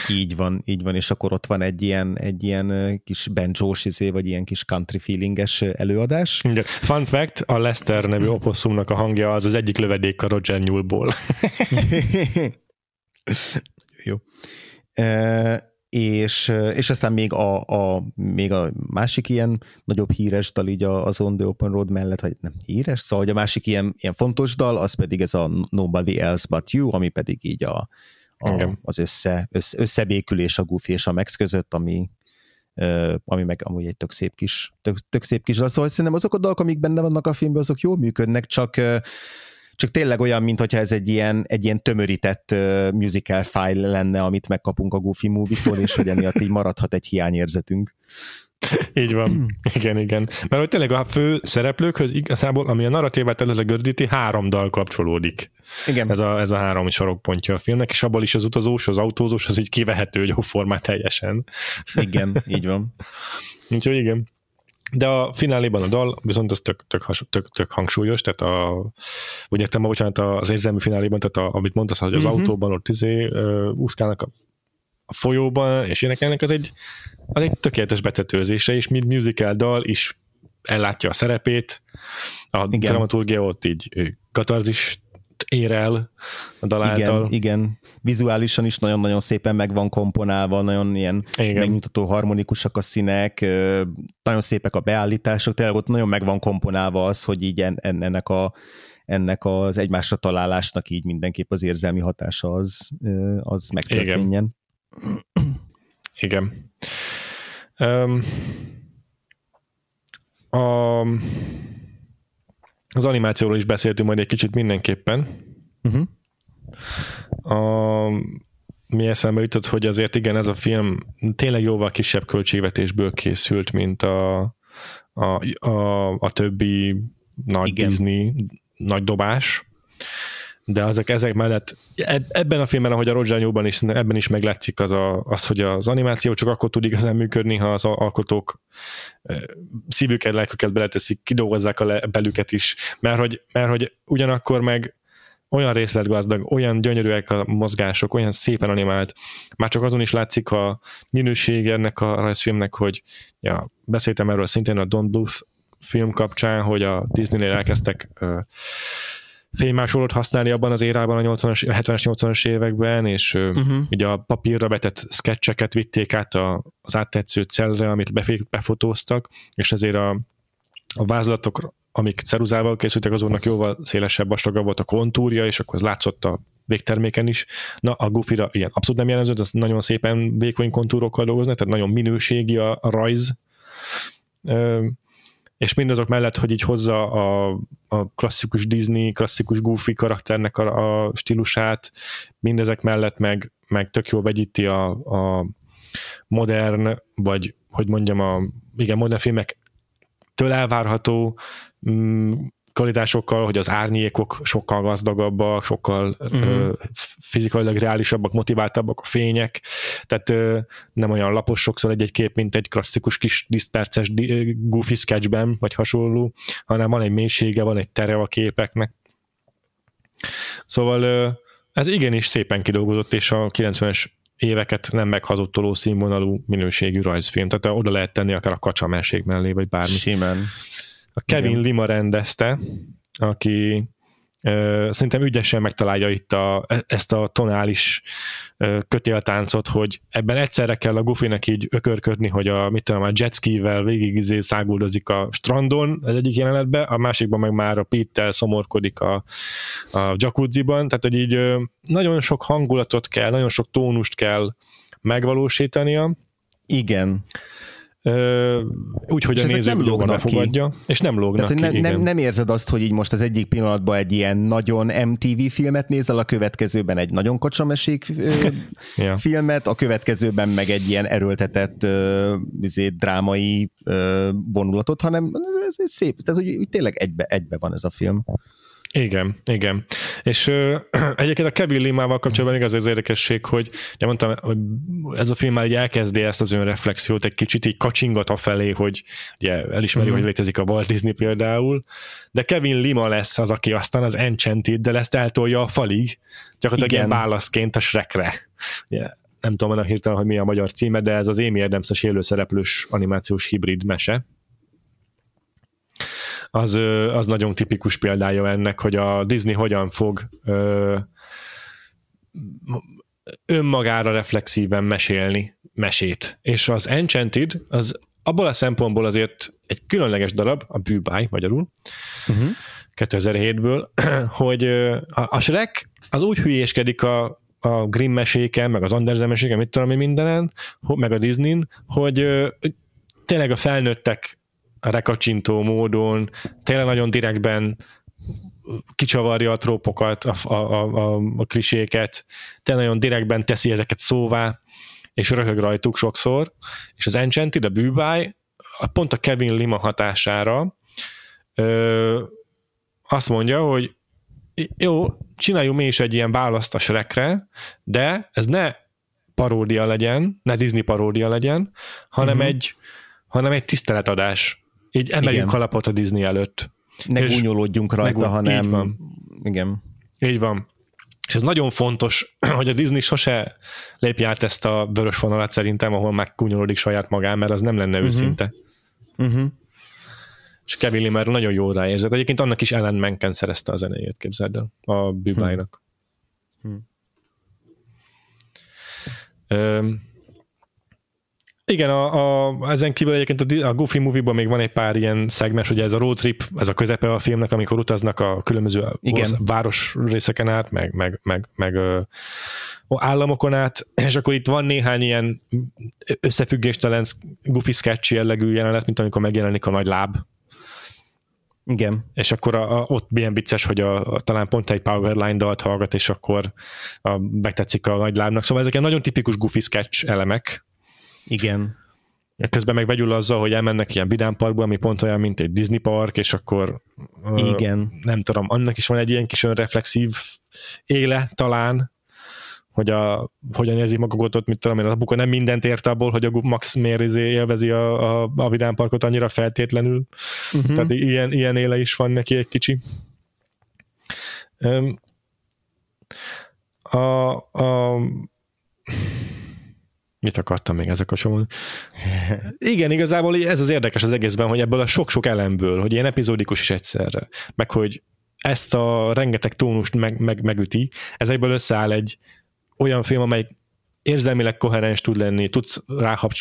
Így van, így van, és akkor ott van egy ilyen, egy ilyen kis banjós izé, vagy ilyen kis country feelinges előadás. Igen. Fun fact, a Lester nevű opossumnak a hangja az az egyik lövedék a Roger Newellból. Jó. E- és, és aztán még a, a, még a másik ilyen nagyobb híres dal így az On the Open Road mellett, vagy nem híres, szóval a másik ilyen, ilyen fontos dal, az pedig ez a Nobody Else But You, ami pedig így a, a, az össze, össze, összebékülés a Goofy és a Max között, ami, ami meg amúgy egy tök szép kis, tök, tök szép kis dal. Szóval szerintem azok a dalok, amik benne vannak a filmben, azok jól működnek, csak csak tényleg olyan, mintha ez egy ilyen, egy ilyen tömörített uh, musical file lenne, amit megkapunk a Goofy Movie-tól, és hogy emiatt így maradhat egy hiányérzetünk. Így van. igen, igen. Mert hogy tényleg a fő szereplőkhöz igazából, ami a narratívát előre gördíti, három dal kapcsolódik. Igen. Ez a, ez a három sorokpontja a filmnek, és abból is az utazós, az autózós, az így kivehető jóformát teljesen. Igen, így van. Úgyhogy igen. De a fináléban a dal viszont az tök, tök, has, tök, tök hangsúlyos, tehát a, úgy értem, bocsánat, az érzelmi fináléban, tehát a, amit mondasz, hogy az uh-huh. autóban ott izé, uh, úszkálnak a, a folyóban, és énekelnek, az egy, az egy tökéletes betetőzése, és mint musical dal is ellátja a szerepét, a Igen. dramaturgia ott így katarzis ér el a dal Igen, igen. Vizuálisan is nagyon-nagyon szépen meg van komponálva, nagyon ilyen igen. megmutató harmonikusak a színek, nagyon szépek a beállítások, tényleg ott nagyon meg van komponálva az, hogy így ennek a ennek az egymásra találásnak így mindenképp az érzelmi hatása az, az megtörténjen. Igen. Igen. Um, a az animációról is beszéltünk majd egy kicsit mindenképpen. Uh-huh. A, mi eszembe jutott, hogy azért igen, ez a film tényleg jóval kisebb költségvetésből készült, mint a, a, a, a többi nagy igen. Disney nagy dobás de azok ezek mellett ebben a filmben, ahogy a Roger Newban is, ebben is meglátszik az, a, az, hogy az animáció csak akkor tud igazán működni, ha az alkotók szívüket, lelküket beleteszik, kidolgozzák a le, belüket is, mert hogy, mert hogy ugyanakkor meg olyan részletgazdag, olyan gyönyörűek a mozgások, olyan szépen animált, már csak azon is látszik a minőség ennek a rajzfilmnek, hogy ja, beszéltem erről szintén a Don Bluth film kapcsán, hogy a Disney-nél elkezdtek uh, fénymásolót használni abban az érában a 80-as, 70-es, 80-as években, és uh-huh. ugye a papírra vetett sketcheket vitték át a, az áttetsző cellre, amit befotóztak, és ezért a, a vázlatok, amik ceruzával készültek, azoknak jóval szélesebb, vastagabb volt a kontúrja, és akkor az látszott a végterméken is. Na, a Goofy-ra ilyen abszolút nem jelenző, az nagyon szépen vékony kontúrokkal dolgoznak, tehát nagyon minőségi a, a rajz és mindazok mellett, hogy így hozza a, a klasszikus Disney, klasszikus Goofy karakternek a, a stílusát, mindezek mellett meg, meg tök jól vegyíti a, a modern, vagy hogy mondjam, a igen, modern filmek től elvárható mm, kvalitásokkal, hogy az árnyékok sokkal gazdagabbak, sokkal uh-huh. ö, fizikailag reálisabbak, motiváltabbak a fények, tehát ö, nem olyan lapos sokszor egy-egy kép, mint egy klasszikus kis 10 perces goofy sketchben, vagy hasonló, hanem van egy mélysége, van egy tere a képeknek. Szóval ö, ez igenis szépen kidolgozott, és a 90-es éveket nem meghazudtoló színvonalú minőségű rajzfilm, tehát oda lehet tenni akár a kacsamelség mellé, vagy bármi. Simen. A Kevin Igen. Lima rendezte, aki Uh, szerintem ügyesen megtalálja itt a, e, ezt a tonális uh, kötéltáncot, hogy ebben egyszerre kell a Goofy-nek így ökörködni, hogy a, mit tudom, a jetskivel végig izé száguldozik a strandon az egyik jelenetben, a másikban meg már a Pete-tel szomorkodik a, a jacuzziban, tehát hogy így uh, nagyon sok hangulatot kell, nagyon sok tónust kell megvalósítania. Igen úgy, hogy a néző jobban befogadja, ki. és nem lógnak Tehát, ki, ne, nem, nem érzed azt, hogy így most az egyik pillanatban egy ilyen nagyon MTV filmet nézel, a következőben egy nagyon kacsamesék ja. filmet, a következőben meg egy ilyen erőltetett izé, drámai vonulatot, hanem ez, ez szép, tehát hogy, hogy tényleg egybe, egybe van ez a film. Igen, igen. És ö, egyébként a Kevin Limával kapcsolatban igaz az érdekesség, hogy ugye mondtam, hogy ez a film már így elkezdi ezt az önreflexiót, egy kicsit így kacsingat a felé, hogy ugye elismeri, uh-huh. hogy létezik a Walt Disney például, de Kevin Lima lesz az, aki aztán az Enchanted, de ezt eltolja a falig, gyakorlatilag igen. ilyen válaszként a Shrekre. Ugye, nem tudom annak hirtelen, hogy mi a magyar címe, de ez az Amy Adams-es élőszereplős animációs hibrid mese az, az nagyon tipikus példája ennek, hogy a Disney hogyan fog ö, önmagára reflexíven mesélni mesét. És az Enchanted, az abból a szempontból azért egy különleges darab, a bűbáj magyarul, uh-huh. 2007-ből, hogy a, a Shrek az úgy hülyéskedik a, a Grimm meséken, meg az Andersen meséken, mit tudom mi mindenen, meg a Disney-n, hogy tényleg a felnőttek rekacsintó módon, tényleg nagyon direktben kicsavarja a trópokat, a, a, a, a kliséket, tényleg nagyon direktben teszi ezeket szóvá, és röhög rajtuk sokszor, és az Enchanted, a bűbáj, pont a Kevin Lima hatására ö, azt mondja, hogy jó, csináljunk mi is egy ilyen választ a Shrekre, de ez ne paródia legyen, ne Disney paródia legyen, hanem, uh-huh. egy, hanem egy tiszteletadás így emeljünk Igen. kalapot a Disney előtt. Ne gúnyolódjunk rajta, megú... hanem... Így van. Igen. Így van. És ez nagyon fontos, hogy a Disney sose lépj át ezt a vörös vonalat szerintem, ahol megkúnyolódik saját magán, mert az nem lenne uh-huh. őszinte. Uh-huh. És Kevin Limmer nagyon jól ráérzett. Egyébként annak is Ellen Menken szerezte a zenéjét, képzeld el, a bűbájnak. Hmm. Hmm. Igen, a, a, ezen kívül egyébként a, a Goofy movie-ban még van egy pár ilyen szegmes, ugye ez a road trip, ez a közepe a filmnek, amikor utaznak a különböző Igen. város részeken át, meg, meg, meg, meg ö, államokon át, és akkor itt van néhány ilyen összefüggéstelen Goofy sketch jellegű jelenet, mint amikor megjelenik a nagy láb. Igen. És akkor a, a, ott milyen vicces, hogy a, a, talán pont egy Powerline dalt hallgat, és akkor a, megtetszik a nagy lábnak. Szóval ezek nagyon tipikus Goofy sketch elemek, igen. Közben meg vegyül azzal, hogy elmennek ilyen vidámparkba, ami pont olyan, mint egy Disney park, és akkor Igen. Uh, nem tudom, annak is van egy ilyen kis önreflexív éle talán, hogy a, hogyan érzi magukat ott, mit tudom én, a buka nem mindent ért abból, hogy a Max miért izé élvezi a, a, a vidámparkot annyira feltétlenül. Uh-huh. Tehát ilyen, ilyen éle is van neki egy kicsi. Um, a, a Mit akartam még ezek a somon? Igen, igazából ez az érdekes az egészben, hogy ebből a sok-sok elemből, hogy ilyen epizódikus is egyszerre, meg hogy ezt a rengeteg tónust meg, meg, megüti, ez egyből összeáll egy olyan film, amely érzelmileg koherens tud lenni, tudsz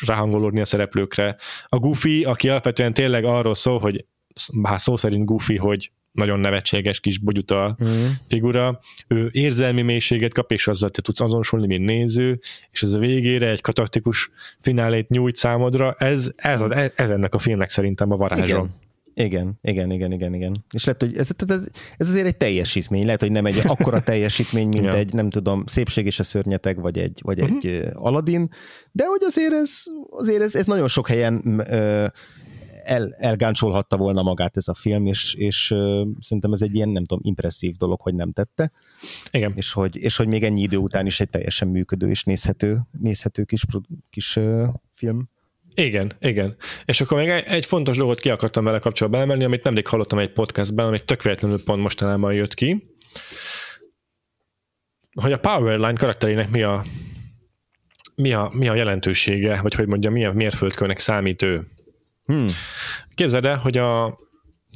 ráhangolódni a szereplőkre. A Goofy, aki alapvetően tényleg arról szól, hogy bár szó szerint Goofy, hogy nagyon nevetséges kis bogyuta mm. figura, ő érzelmi mélységet kap, és azzal te tudsz azonosulni, mint néző, és ez a végére egy katartikus finálét nyújt számodra, ez, ez, az, ez ennek a filmnek szerintem a varázsa. Igen. Igen, igen, igen, igen, igen. És lehet, hogy ez, ez, ez azért egy teljesítmény, lehet, hogy nem egy akkora teljesítmény, mint ja. egy, nem tudom, szépség és a szörnyeteg, vagy egy, vagy uh-huh. egy Aladdin, de hogy azért ez, azért ez, ez nagyon sok helyen ö, el, elgáncsolhatta volna magát ez a film, és, és uh, szerintem ez egy ilyen, nem tudom, impresszív dolog, hogy nem tette. Igen. És hogy, és hogy még ennyi idő után is egy teljesen működő és nézhető, nézhető kis, kis uh, film. Igen, igen. És akkor még egy, fontos dolgot ki akartam vele kapcsolatban emelni, amit nemrég hallottam egy podcastben, amit tök véletlenül pont mostanában jött ki, hogy a Powerline karakterének mi a, mi a, mi a jelentősége, vagy hogy mondja, milyen mérföldkőnek számít ő. Hmm. Képzeld el, hogy a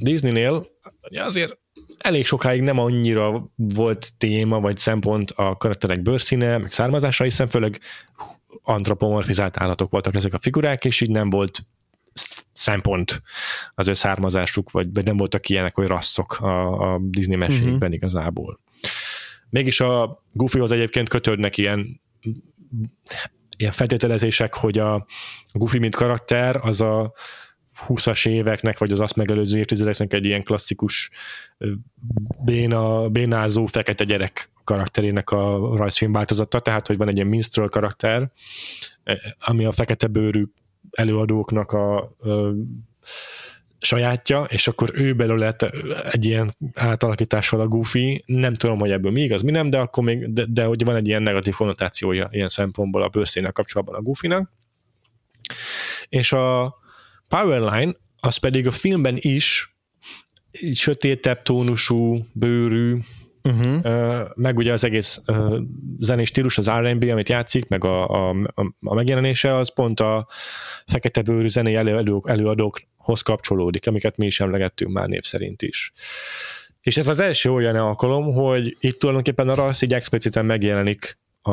Disneynél azért elég sokáig nem annyira volt téma vagy szempont a karakterek bőrszíne, meg származása, hiszen főleg antropomorfizált állatok voltak ezek a figurák, és így nem volt szempont az ő származásuk, vagy, vagy nem voltak ilyenek, hogy rasszok a, a Disney mesékben uh-huh. igazából. Mégis a Goofyhoz egyébként kötődnek ilyen ilyen feltételezések, hogy a Goofy mint karakter az a 20-as éveknek, vagy az azt megelőző évtizedeknek egy ilyen klasszikus béna, bénázó fekete gyerek karakterének a rajzfilm változata, tehát hogy van egy ilyen minstrel karakter, ami a fekete bőrű előadóknak a, a sajátja, és akkor ő belőle egy ilyen átalakítással a Goofy, nem tudom, hogy ebből mi igaz, mi nem, de akkor még, de, de hogy van egy ilyen negatív konnotációja ilyen szempontból a bőrszénnel kapcsolatban a Goofy-nak. És a Powerline, az pedig a filmben is sötétebb tónusú, bőrű, uh-huh. meg ugye az egész zenés stílus, az R&B, amit játszik, meg a, a, a megjelenése, az pont a fekete bőrű zenei elő, előadókhoz kapcsolódik, amiket mi is emlegettünk már név szerint is. És ez az első olyan alkalom, hogy itt tulajdonképpen a rassz így expliciten megjelenik a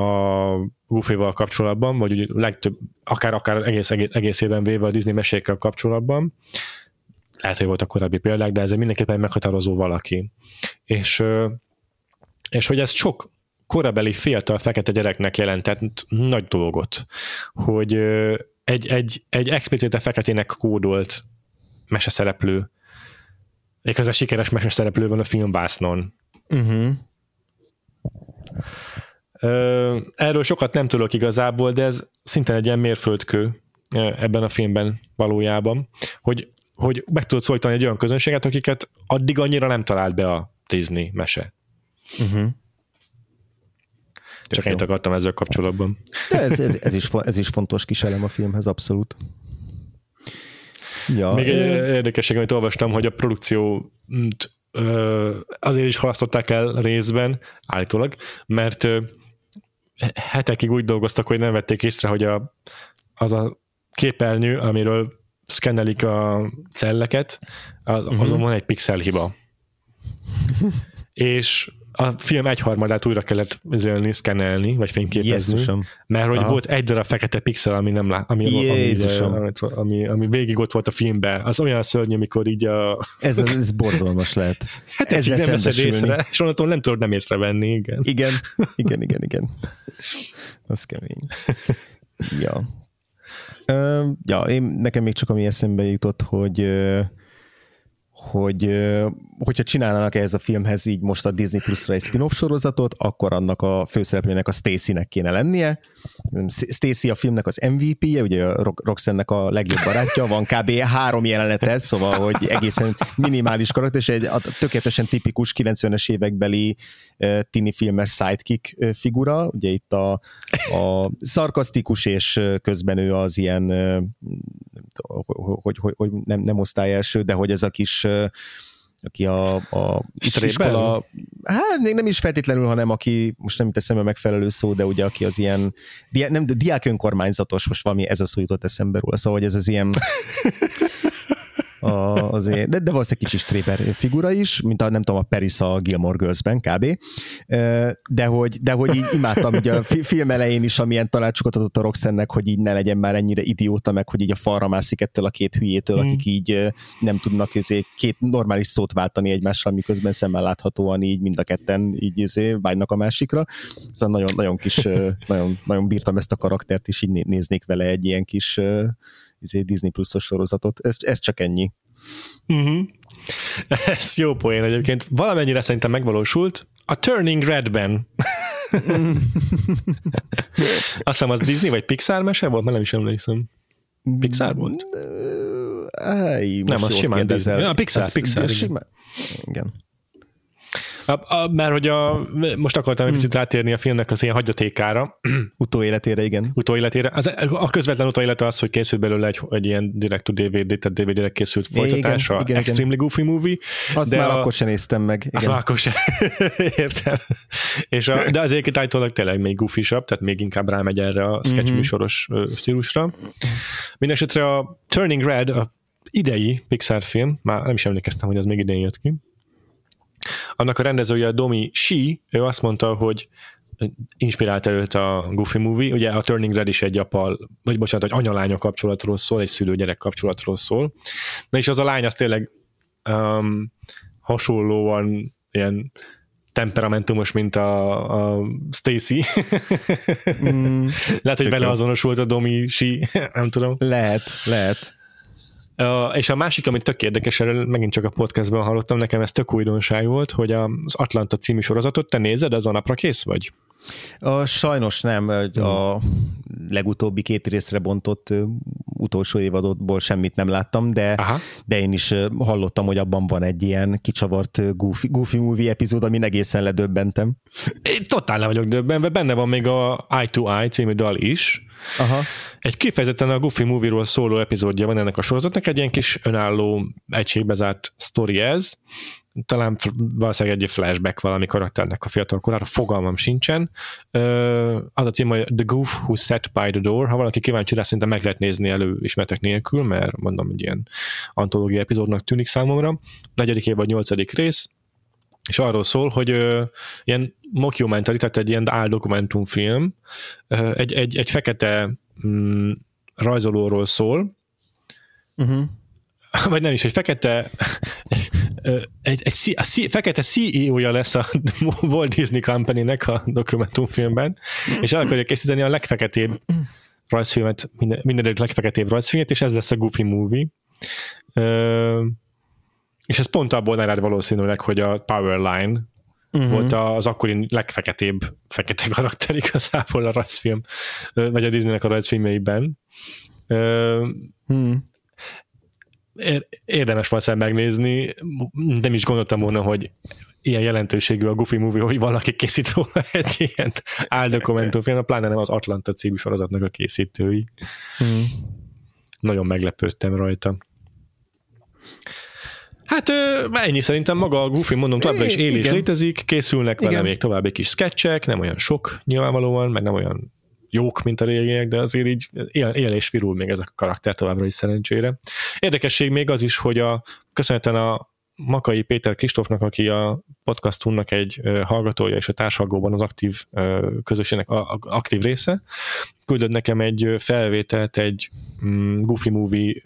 Goofy-val kapcsolatban, vagy úgy legtöbb, akár, akár egész, egész, egész évben véve a Disney mesékkel kapcsolatban. Lehet, hogy voltak korábbi példák, de ez mindenképpen meghatározó valaki. És és hogy ez sok korabeli fiatal fekete gyereknek jelentett nagy dolgot, hogy egy, egy, egy explicite feketének kódolt meseszereplő, a sikeres meseszereplő van a filmbásznon. Uh-huh. Erről sokat nem tudok igazából, de ez szinte egy ilyen mérföldkő ebben a filmben valójában, hogy, hogy meg tudod szólítani egy olyan közönséget, akiket addig annyira nem talált be a Disney mese. Uh-huh. Csak ennyit akartam ezzel kapcsolatban. De ez, ez, ez, is, ez is fontos kis elem a filmhez, abszolút. Ja, Még egy érdekesség, amit olvastam, hogy a produkció azért is halasztották el részben, állítólag, mert hetekig úgy dolgoztak, hogy nem vették észre, hogy a, az a képernyő, amiről szkennelik a celleket, az, uh-huh. azon van egy pixel hiba. és a film egyharmadát újra kellett zölni, szkennelni, vagy fényképezni, Jézusom. mert hogy Aha. volt egy darab fekete pixel, ami nem lá, ami, ami, ami, ami, végig ott volt a filmben. Az olyan szörnyű, amikor így a... Ez, ez borzalmas lehet. Hát ez nem veszed észre, és onnantól nem tudod nem észrevenni, igen. Igen, igen, igen, igen. Az kemény. Ja. Uh, ja, én, nekem még csak ami eszembe jutott, hogy uh, hogy hogyha csinálnának ehhez a filmhez így most a Disney Plus-ra egy spin-off sorozatot, akkor annak a főszereplőnek a Stacy-nek kéne lennie. Stacy a filmnek az MVP-je, ugye a Roxanne-nek a legjobb barátja, van kb. három jelenetet, szóval, hogy egészen minimális karakter, és egy tökéletesen tipikus 90-es évekbeli tini filmes sidekick figura, ugye itt a, a szarkasztikus, és közben ő az ilyen, hogy, hogy, hogy nem, nem osztály első, de hogy ez a kis aki a, a iskola, hát még nem is feltétlenül, hanem aki, most nem teszem a megfelelő szó, de ugye aki az ilyen, diá, nem, de diák önkormányzatos, most valami ez a szó jutott eszembe róla, szóval hogy ez az ilyen a, azért, de, de valószínűleg kicsi stréper figura is, mint a, nem tudom, a Paris a Gilmore Girls-ben kb. De hogy, de hogy így imádtam így a film elején is, amilyen tanácsokat adott a Roxanne-nek, hogy így ne legyen már ennyire idióta, meg hogy így a falra mászik ettől a két hülyétől, hmm. akik így nem tudnak ezért két normális szót váltani egymással, miközben szemmel láthatóan így mind a ketten így ezért vágynak a másikra. Szóval nagyon, nagyon kis, nagyon, nagyon bírtam ezt a karaktert, és így néznék vele egy ilyen kis izé, Disney Plus-os sorozatot. Ez, ez csak ennyi. Uh-huh. Ez jó poén egyébként. Valamennyire szerintem megvalósult. A Turning Redben. Azt hiszem az Disney vagy Pixar mese volt? Már nem is emlékszem. Pixar volt? Áj, nem, az simán Disney. Ja, Pixar, Pixar. Simán. Igen. Mert hogy a, most akartam egy picit hmm. rátérni a filmnek az ilyen hagyatékára. Utóéletére, igen. Utóéletére. Az, a közvetlen utóélete az, hogy készült belőle egy, egy ilyen direct to DVD, tehát DVD-re készült folytatás, igen, igen, Extremely igen. Goofy Movie. Azt de már a, akkor sem néztem meg. Igen. Azt már akkor sem. Értem. És a, de az egyébként állítólag tényleg még goofy tehát még inkább rámegy erre a sketch mm-hmm. műsoros stílusra. Mindenesetre a Turning Red, a idei Pixar film, már nem is emlékeztem, hogy az még idén jött ki, annak a rendezője a Domi Shi, ő azt mondta, hogy inspirálta őt a Goofy Movie, ugye a Turning Red is egy apa, vagy bocsánat, egy anyalánya kapcsolatról szól, egy szülő-gyerek kapcsolatról szól. Na és az a lány az tényleg um, hasonlóan ilyen temperamentumos, mint a, a Stacy. Mm, lehet, hogy vele azonosult a Domi Si, nem tudom. Lehet, lehet. Uh, és a másik, amit tök érdekes, megint csak a podcastban hallottam, nekem ez tök újdonság volt, hogy az Atlanta című sorozatot te nézed, az a napra kész vagy? A, sajnos nem. A legutóbbi két részre bontott utolsó évadotból semmit nem láttam, de, Aha. de én is hallottam, hogy abban van egy ilyen kicsavart Goofy, Goofy Movie epizód, amin egészen ledöbbentem. Én totál le vagyok döbbenve, benne van még a Eye to Eye című dal is, Aha. Egy kifejezetten a Goofy Movie-ról szóló epizódja van ennek a sorozatnak, egy ilyen kis önálló egységbe zárt sztori ez, talán valószínűleg egy flashback valami karakternek a fiatal korára, fogalmam sincsen. Az a cím, hogy The Goof Who Sat By The Door, ha valaki kíváncsi rá, szerintem meg lehet nézni előismertek nélkül, mert mondom, egy ilyen antológia epizódnak tűnik számomra. Negyedik év vagy nyolcadik rész, és arról szól, hogy ö, ilyen mockumentary, tehát egy ilyen áldokumentumfilm, ö, egy, egy, egy fekete mm, rajzolóról szól, uh-huh. vagy nem is, egy fekete egy, egy a C, fekete CEO-ja lesz a Walt Disney Company-nek a dokumentumfilmben, és el akarja készíteni a legfeketébb rajzfilmet, minden, minden legfeketébb rajzfilmet, és ez lesz a Goofy Movie. Ö, és ez pont abból ered valószínűleg, hogy a Powerline uh-huh. volt az akkori legfeketébb fekete karakter igazából a rajzfilm, vagy a Disneynek a rajzfilmjeiben. Hmm. Érdemes valószínűleg megnézni, nem is gondoltam volna, hogy ilyen jelentőségű a Goofy Movie, hogy valaki készít róla egy ilyen áldokumentumfilm, pláne nem az Atlanta című sorozatnak a készítői. Hmm. Nagyon meglepődtem rajta. Hát ennyi szerintem maga a Goofy, mondom, továbbra is él és létezik, készülnek vele még további kis sketchek, nem olyan sok nyilvánvalóan, meg nem olyan jók, mint a régiek, de azért így él, él és virul még ez a karakter továbbra is szerencsére. Érdekesség még az is, hogy a köszönhetően a Makai Péter Kristófnak, aki a podcastunknak egy hallgatója és a társalgóban az aktív közösségnek a, aktív része, küldött nekem egy felvételt egy um, Goofy Movie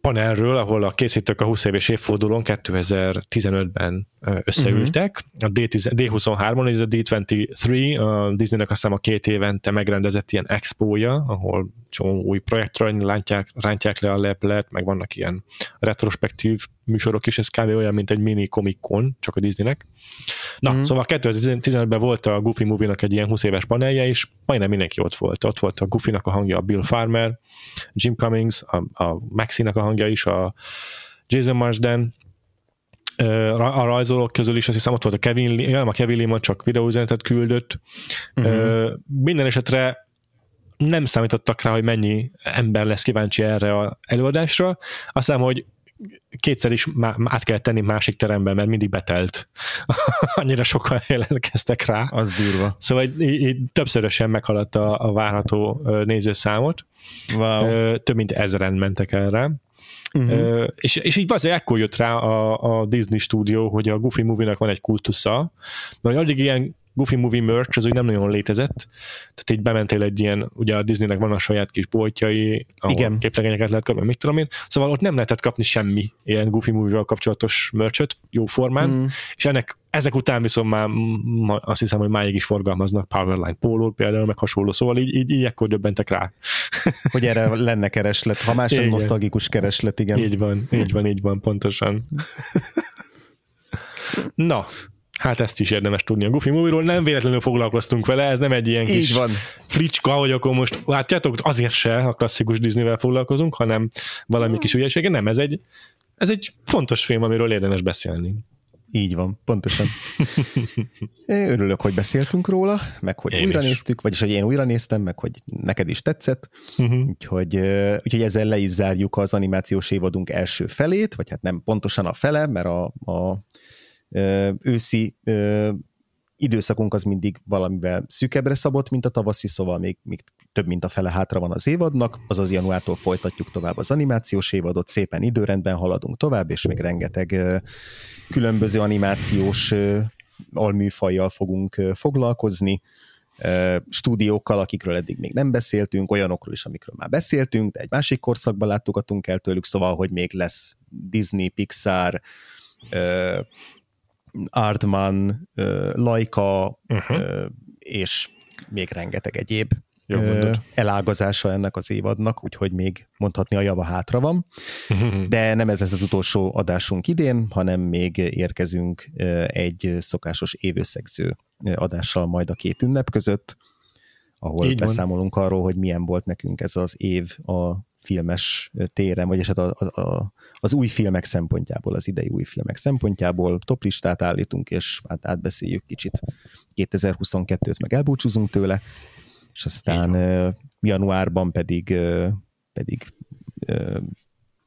panelről, ahol a készítők a 20 éves évfordulón 2015-ben összeültek. Uh-huh. A D10, D23-on, ez a D23, a Disneynek azt hiszem a két évente megrendezett ilyen expója, ahol csomó új projektről rántják, rántják le a leplet, meg vannak ilyen retrospektív műsorok is, ez kb. olyan, mint egy mini Comic Con, csak a Disneynek. Na, mm. szóval 2015-ben volt a Goofy Movie-nak egy ilyen 20 éves panelje, és majdnem mindenki ott volt. Ott volt a Goofy-nak a hangja, a Bill Farmer, Jim Cummings, a, a Maxi-nak a hangja is, a Jason Marsden, a rajzolók közül is azt hiszem ott volt a Kevin Lee, a Kevin Lee csak videóüzenetet küldött. Uh-huh. Minden esetre nem számítottak rá, hogy mennyi ember lesz kíváncsi erre az előadásra. Azt hiszem, hogy kétszer is át kell tenni másik teremben, mert mindig betelt. Annyira sokan jelentkeztek rá. Az durva. Szóval így, így többszörösen meghaladta a, a várható nézőszámot. Wow. Több mint ezeren mentek erre. Uh-huh. és, és így azért ekkor jött rá a, a Disney stúdió, hogy a Goofy Movie-nak van egy kultusza, mert addig ilyen Goofy Movie merch az úgy nem nagyon létezett, tehát így bementél egy ilyen, ugye a Disneynek van a saját kis boltjai, ahol Igen. képregényeket lehet kapni, mit tudom én, szóval ott nem lehetett kapni semmi ilyen Goofy Movie-val kapcsolatos merchet jó formán, mm. és ennek ezek után viszont már azt hiszem, hogy máig is forgalmaznak Powerline pólót például, meg hasonló, szóval így, így, így ekkor döbbentek rá. Hogy erre lenne kereslet, ha más nem nosztalgikus kereslet, igen. Így van, így van, így van, pontosan. Na, Hát ezt is érdemes tudni a Goofy Movie-ról, nem véletlenül foglalkoztunk vele, ez nem egy ilyen Így kis van. fricska, hogy akkor most, látjátok, azért se a klasszikus Disney-vel foglalkozunk, hanem valami kis ügyessége, nem, ez egy, ez egy fontos film, amiről érdemes beszélni. Így van, pontosan. Én örülök, hogy beszéltünk róla, meg hogy én újra is. néztük, vagyis hogy én újra néztem, meg hogy neked is tetszett, uh-huh. úgyhogy, úgyhogy ezzel le is zárjuk az animációs évadunk első felét, vagy hát nem pontosan a fele, mert a, a őszi időszakunk az mindig valamivel szűkebbre szabott, mint a tavaszi, szóval még, még több mint a fele hátra van az évadnak, azaz januártól folytatjuk tovább az animációs évadot, szépen időrendben haladunk tovább, és még rengeteg különböző animációs alműfajjal fogunk foglalkozni, stúdiókkal, akikről eddig még nem beszéltünk, olyanokról is, amikről már beszéltünk, de egy másik korszakban látogatunk el tőlük, szóval, hogy még lesz Disney, Pixar, Artman, Laika uh-huh. és még rengeteg egyéb Jó, elágazása ennek az évadnak, úgyhogy még mondhatni a java hátra van. De nem ez, ez az utolsó adásunk idén, hanem még érkezünk egy szokásos évösszegző adással majd a két ünnep között. ahol Így beszámolunk van. arról, hogy milyen volt nekünk ez az év a filmes téren, vagy hát a, a, a, az új filmek szempontjából, az idei új filmek szempontjából toplistát állítunk, és hát átbeszéljük kicsit 2022-t, meg elbúcsúzunk tőle, és aztán januárban pedig, pedig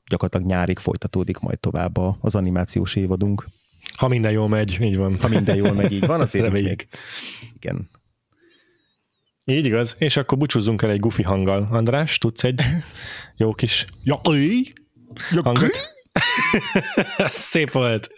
gyakorlatilag nyárig folytatódik majd tovább az animációs évadunk. Ha minden jól megy, így van. Ha minden jól megy, így van, azért még, igen. Így igaz, és akkor búcsúzzunk el egy gufi hanggal. András, tudsz egy jó kis Jaki? hangot? Szép volt.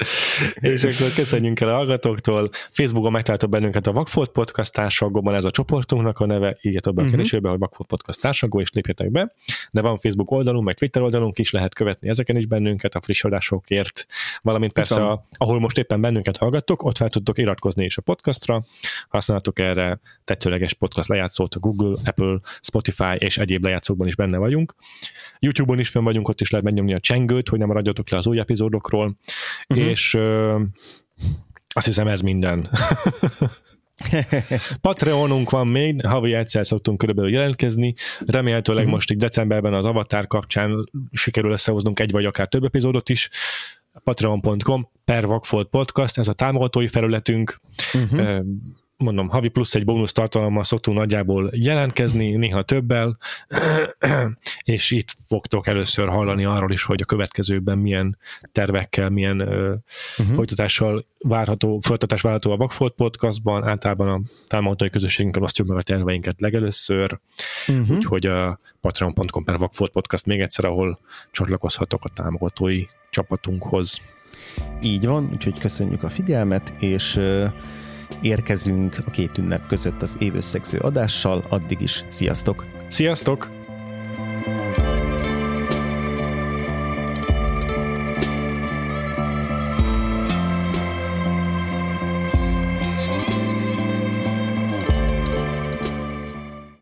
És akkor köszönjünk el a hallgatóktól. Facebookon megtaláltok bennünket a Vagfolt Podcast társadalomban, ez a csoportunknak a neve, írjatok be a uh-huh. keresőbe, hogy Vagfolt Podcast társadalom, és lépjetek be. De van Facebook oldalunk, meg Twitter oldalunk is, lehet követni ezeken is bennünket a friss adásokért, valamint persze, a, ahol most éppen bennünket hallgattok, ott fel tudtok iratkozni is a podcastra, használtok erre tetszőleges podcast lejátszót a Google, Apple, Spotify és egyéb lejátszókban is benne vagyunk. YouTube-on is fönn vagyunk, ott is lehet megnyomni a csengőt, hogy nem maradjatok le az új epizódokról, uh-huh. és ö, azt hiszem ez minden. Patreonunk van még, havi egyszer szoktunk körülbelül jelentkezni, remélhetőleg uh-huh. most így decemberben az Avatar kapcsán sikerül összehoznunk egy vagy akár több epizódot is, patreon.com per Vagfolt Podcast, ez a támogatói felületünk, uh-huh mondom, havi plusz egy bónusz tartalommal szoktunk nagyjából jelentkezni, néha többel, és itt fogtok először hallani arról is, hogy a következőben milyen tervekkel, milyen uh-huh. folytatással várható, folytatás várható a Vagfolt podcastban, általában a támogatói közösségünkkel osztjuk meg a terveinket legelőször, uh-huh. úgyhogy a patreon.com per Vagfolt podcast még egyszer, ahol csatlakozhatok a támogatói csapatunkhoz. Így van, úgyhogy köszönjük a figyelmet, és Érkezünk a két ünnep között az évösszegző adással, addig is sziasztok! Sziasztok!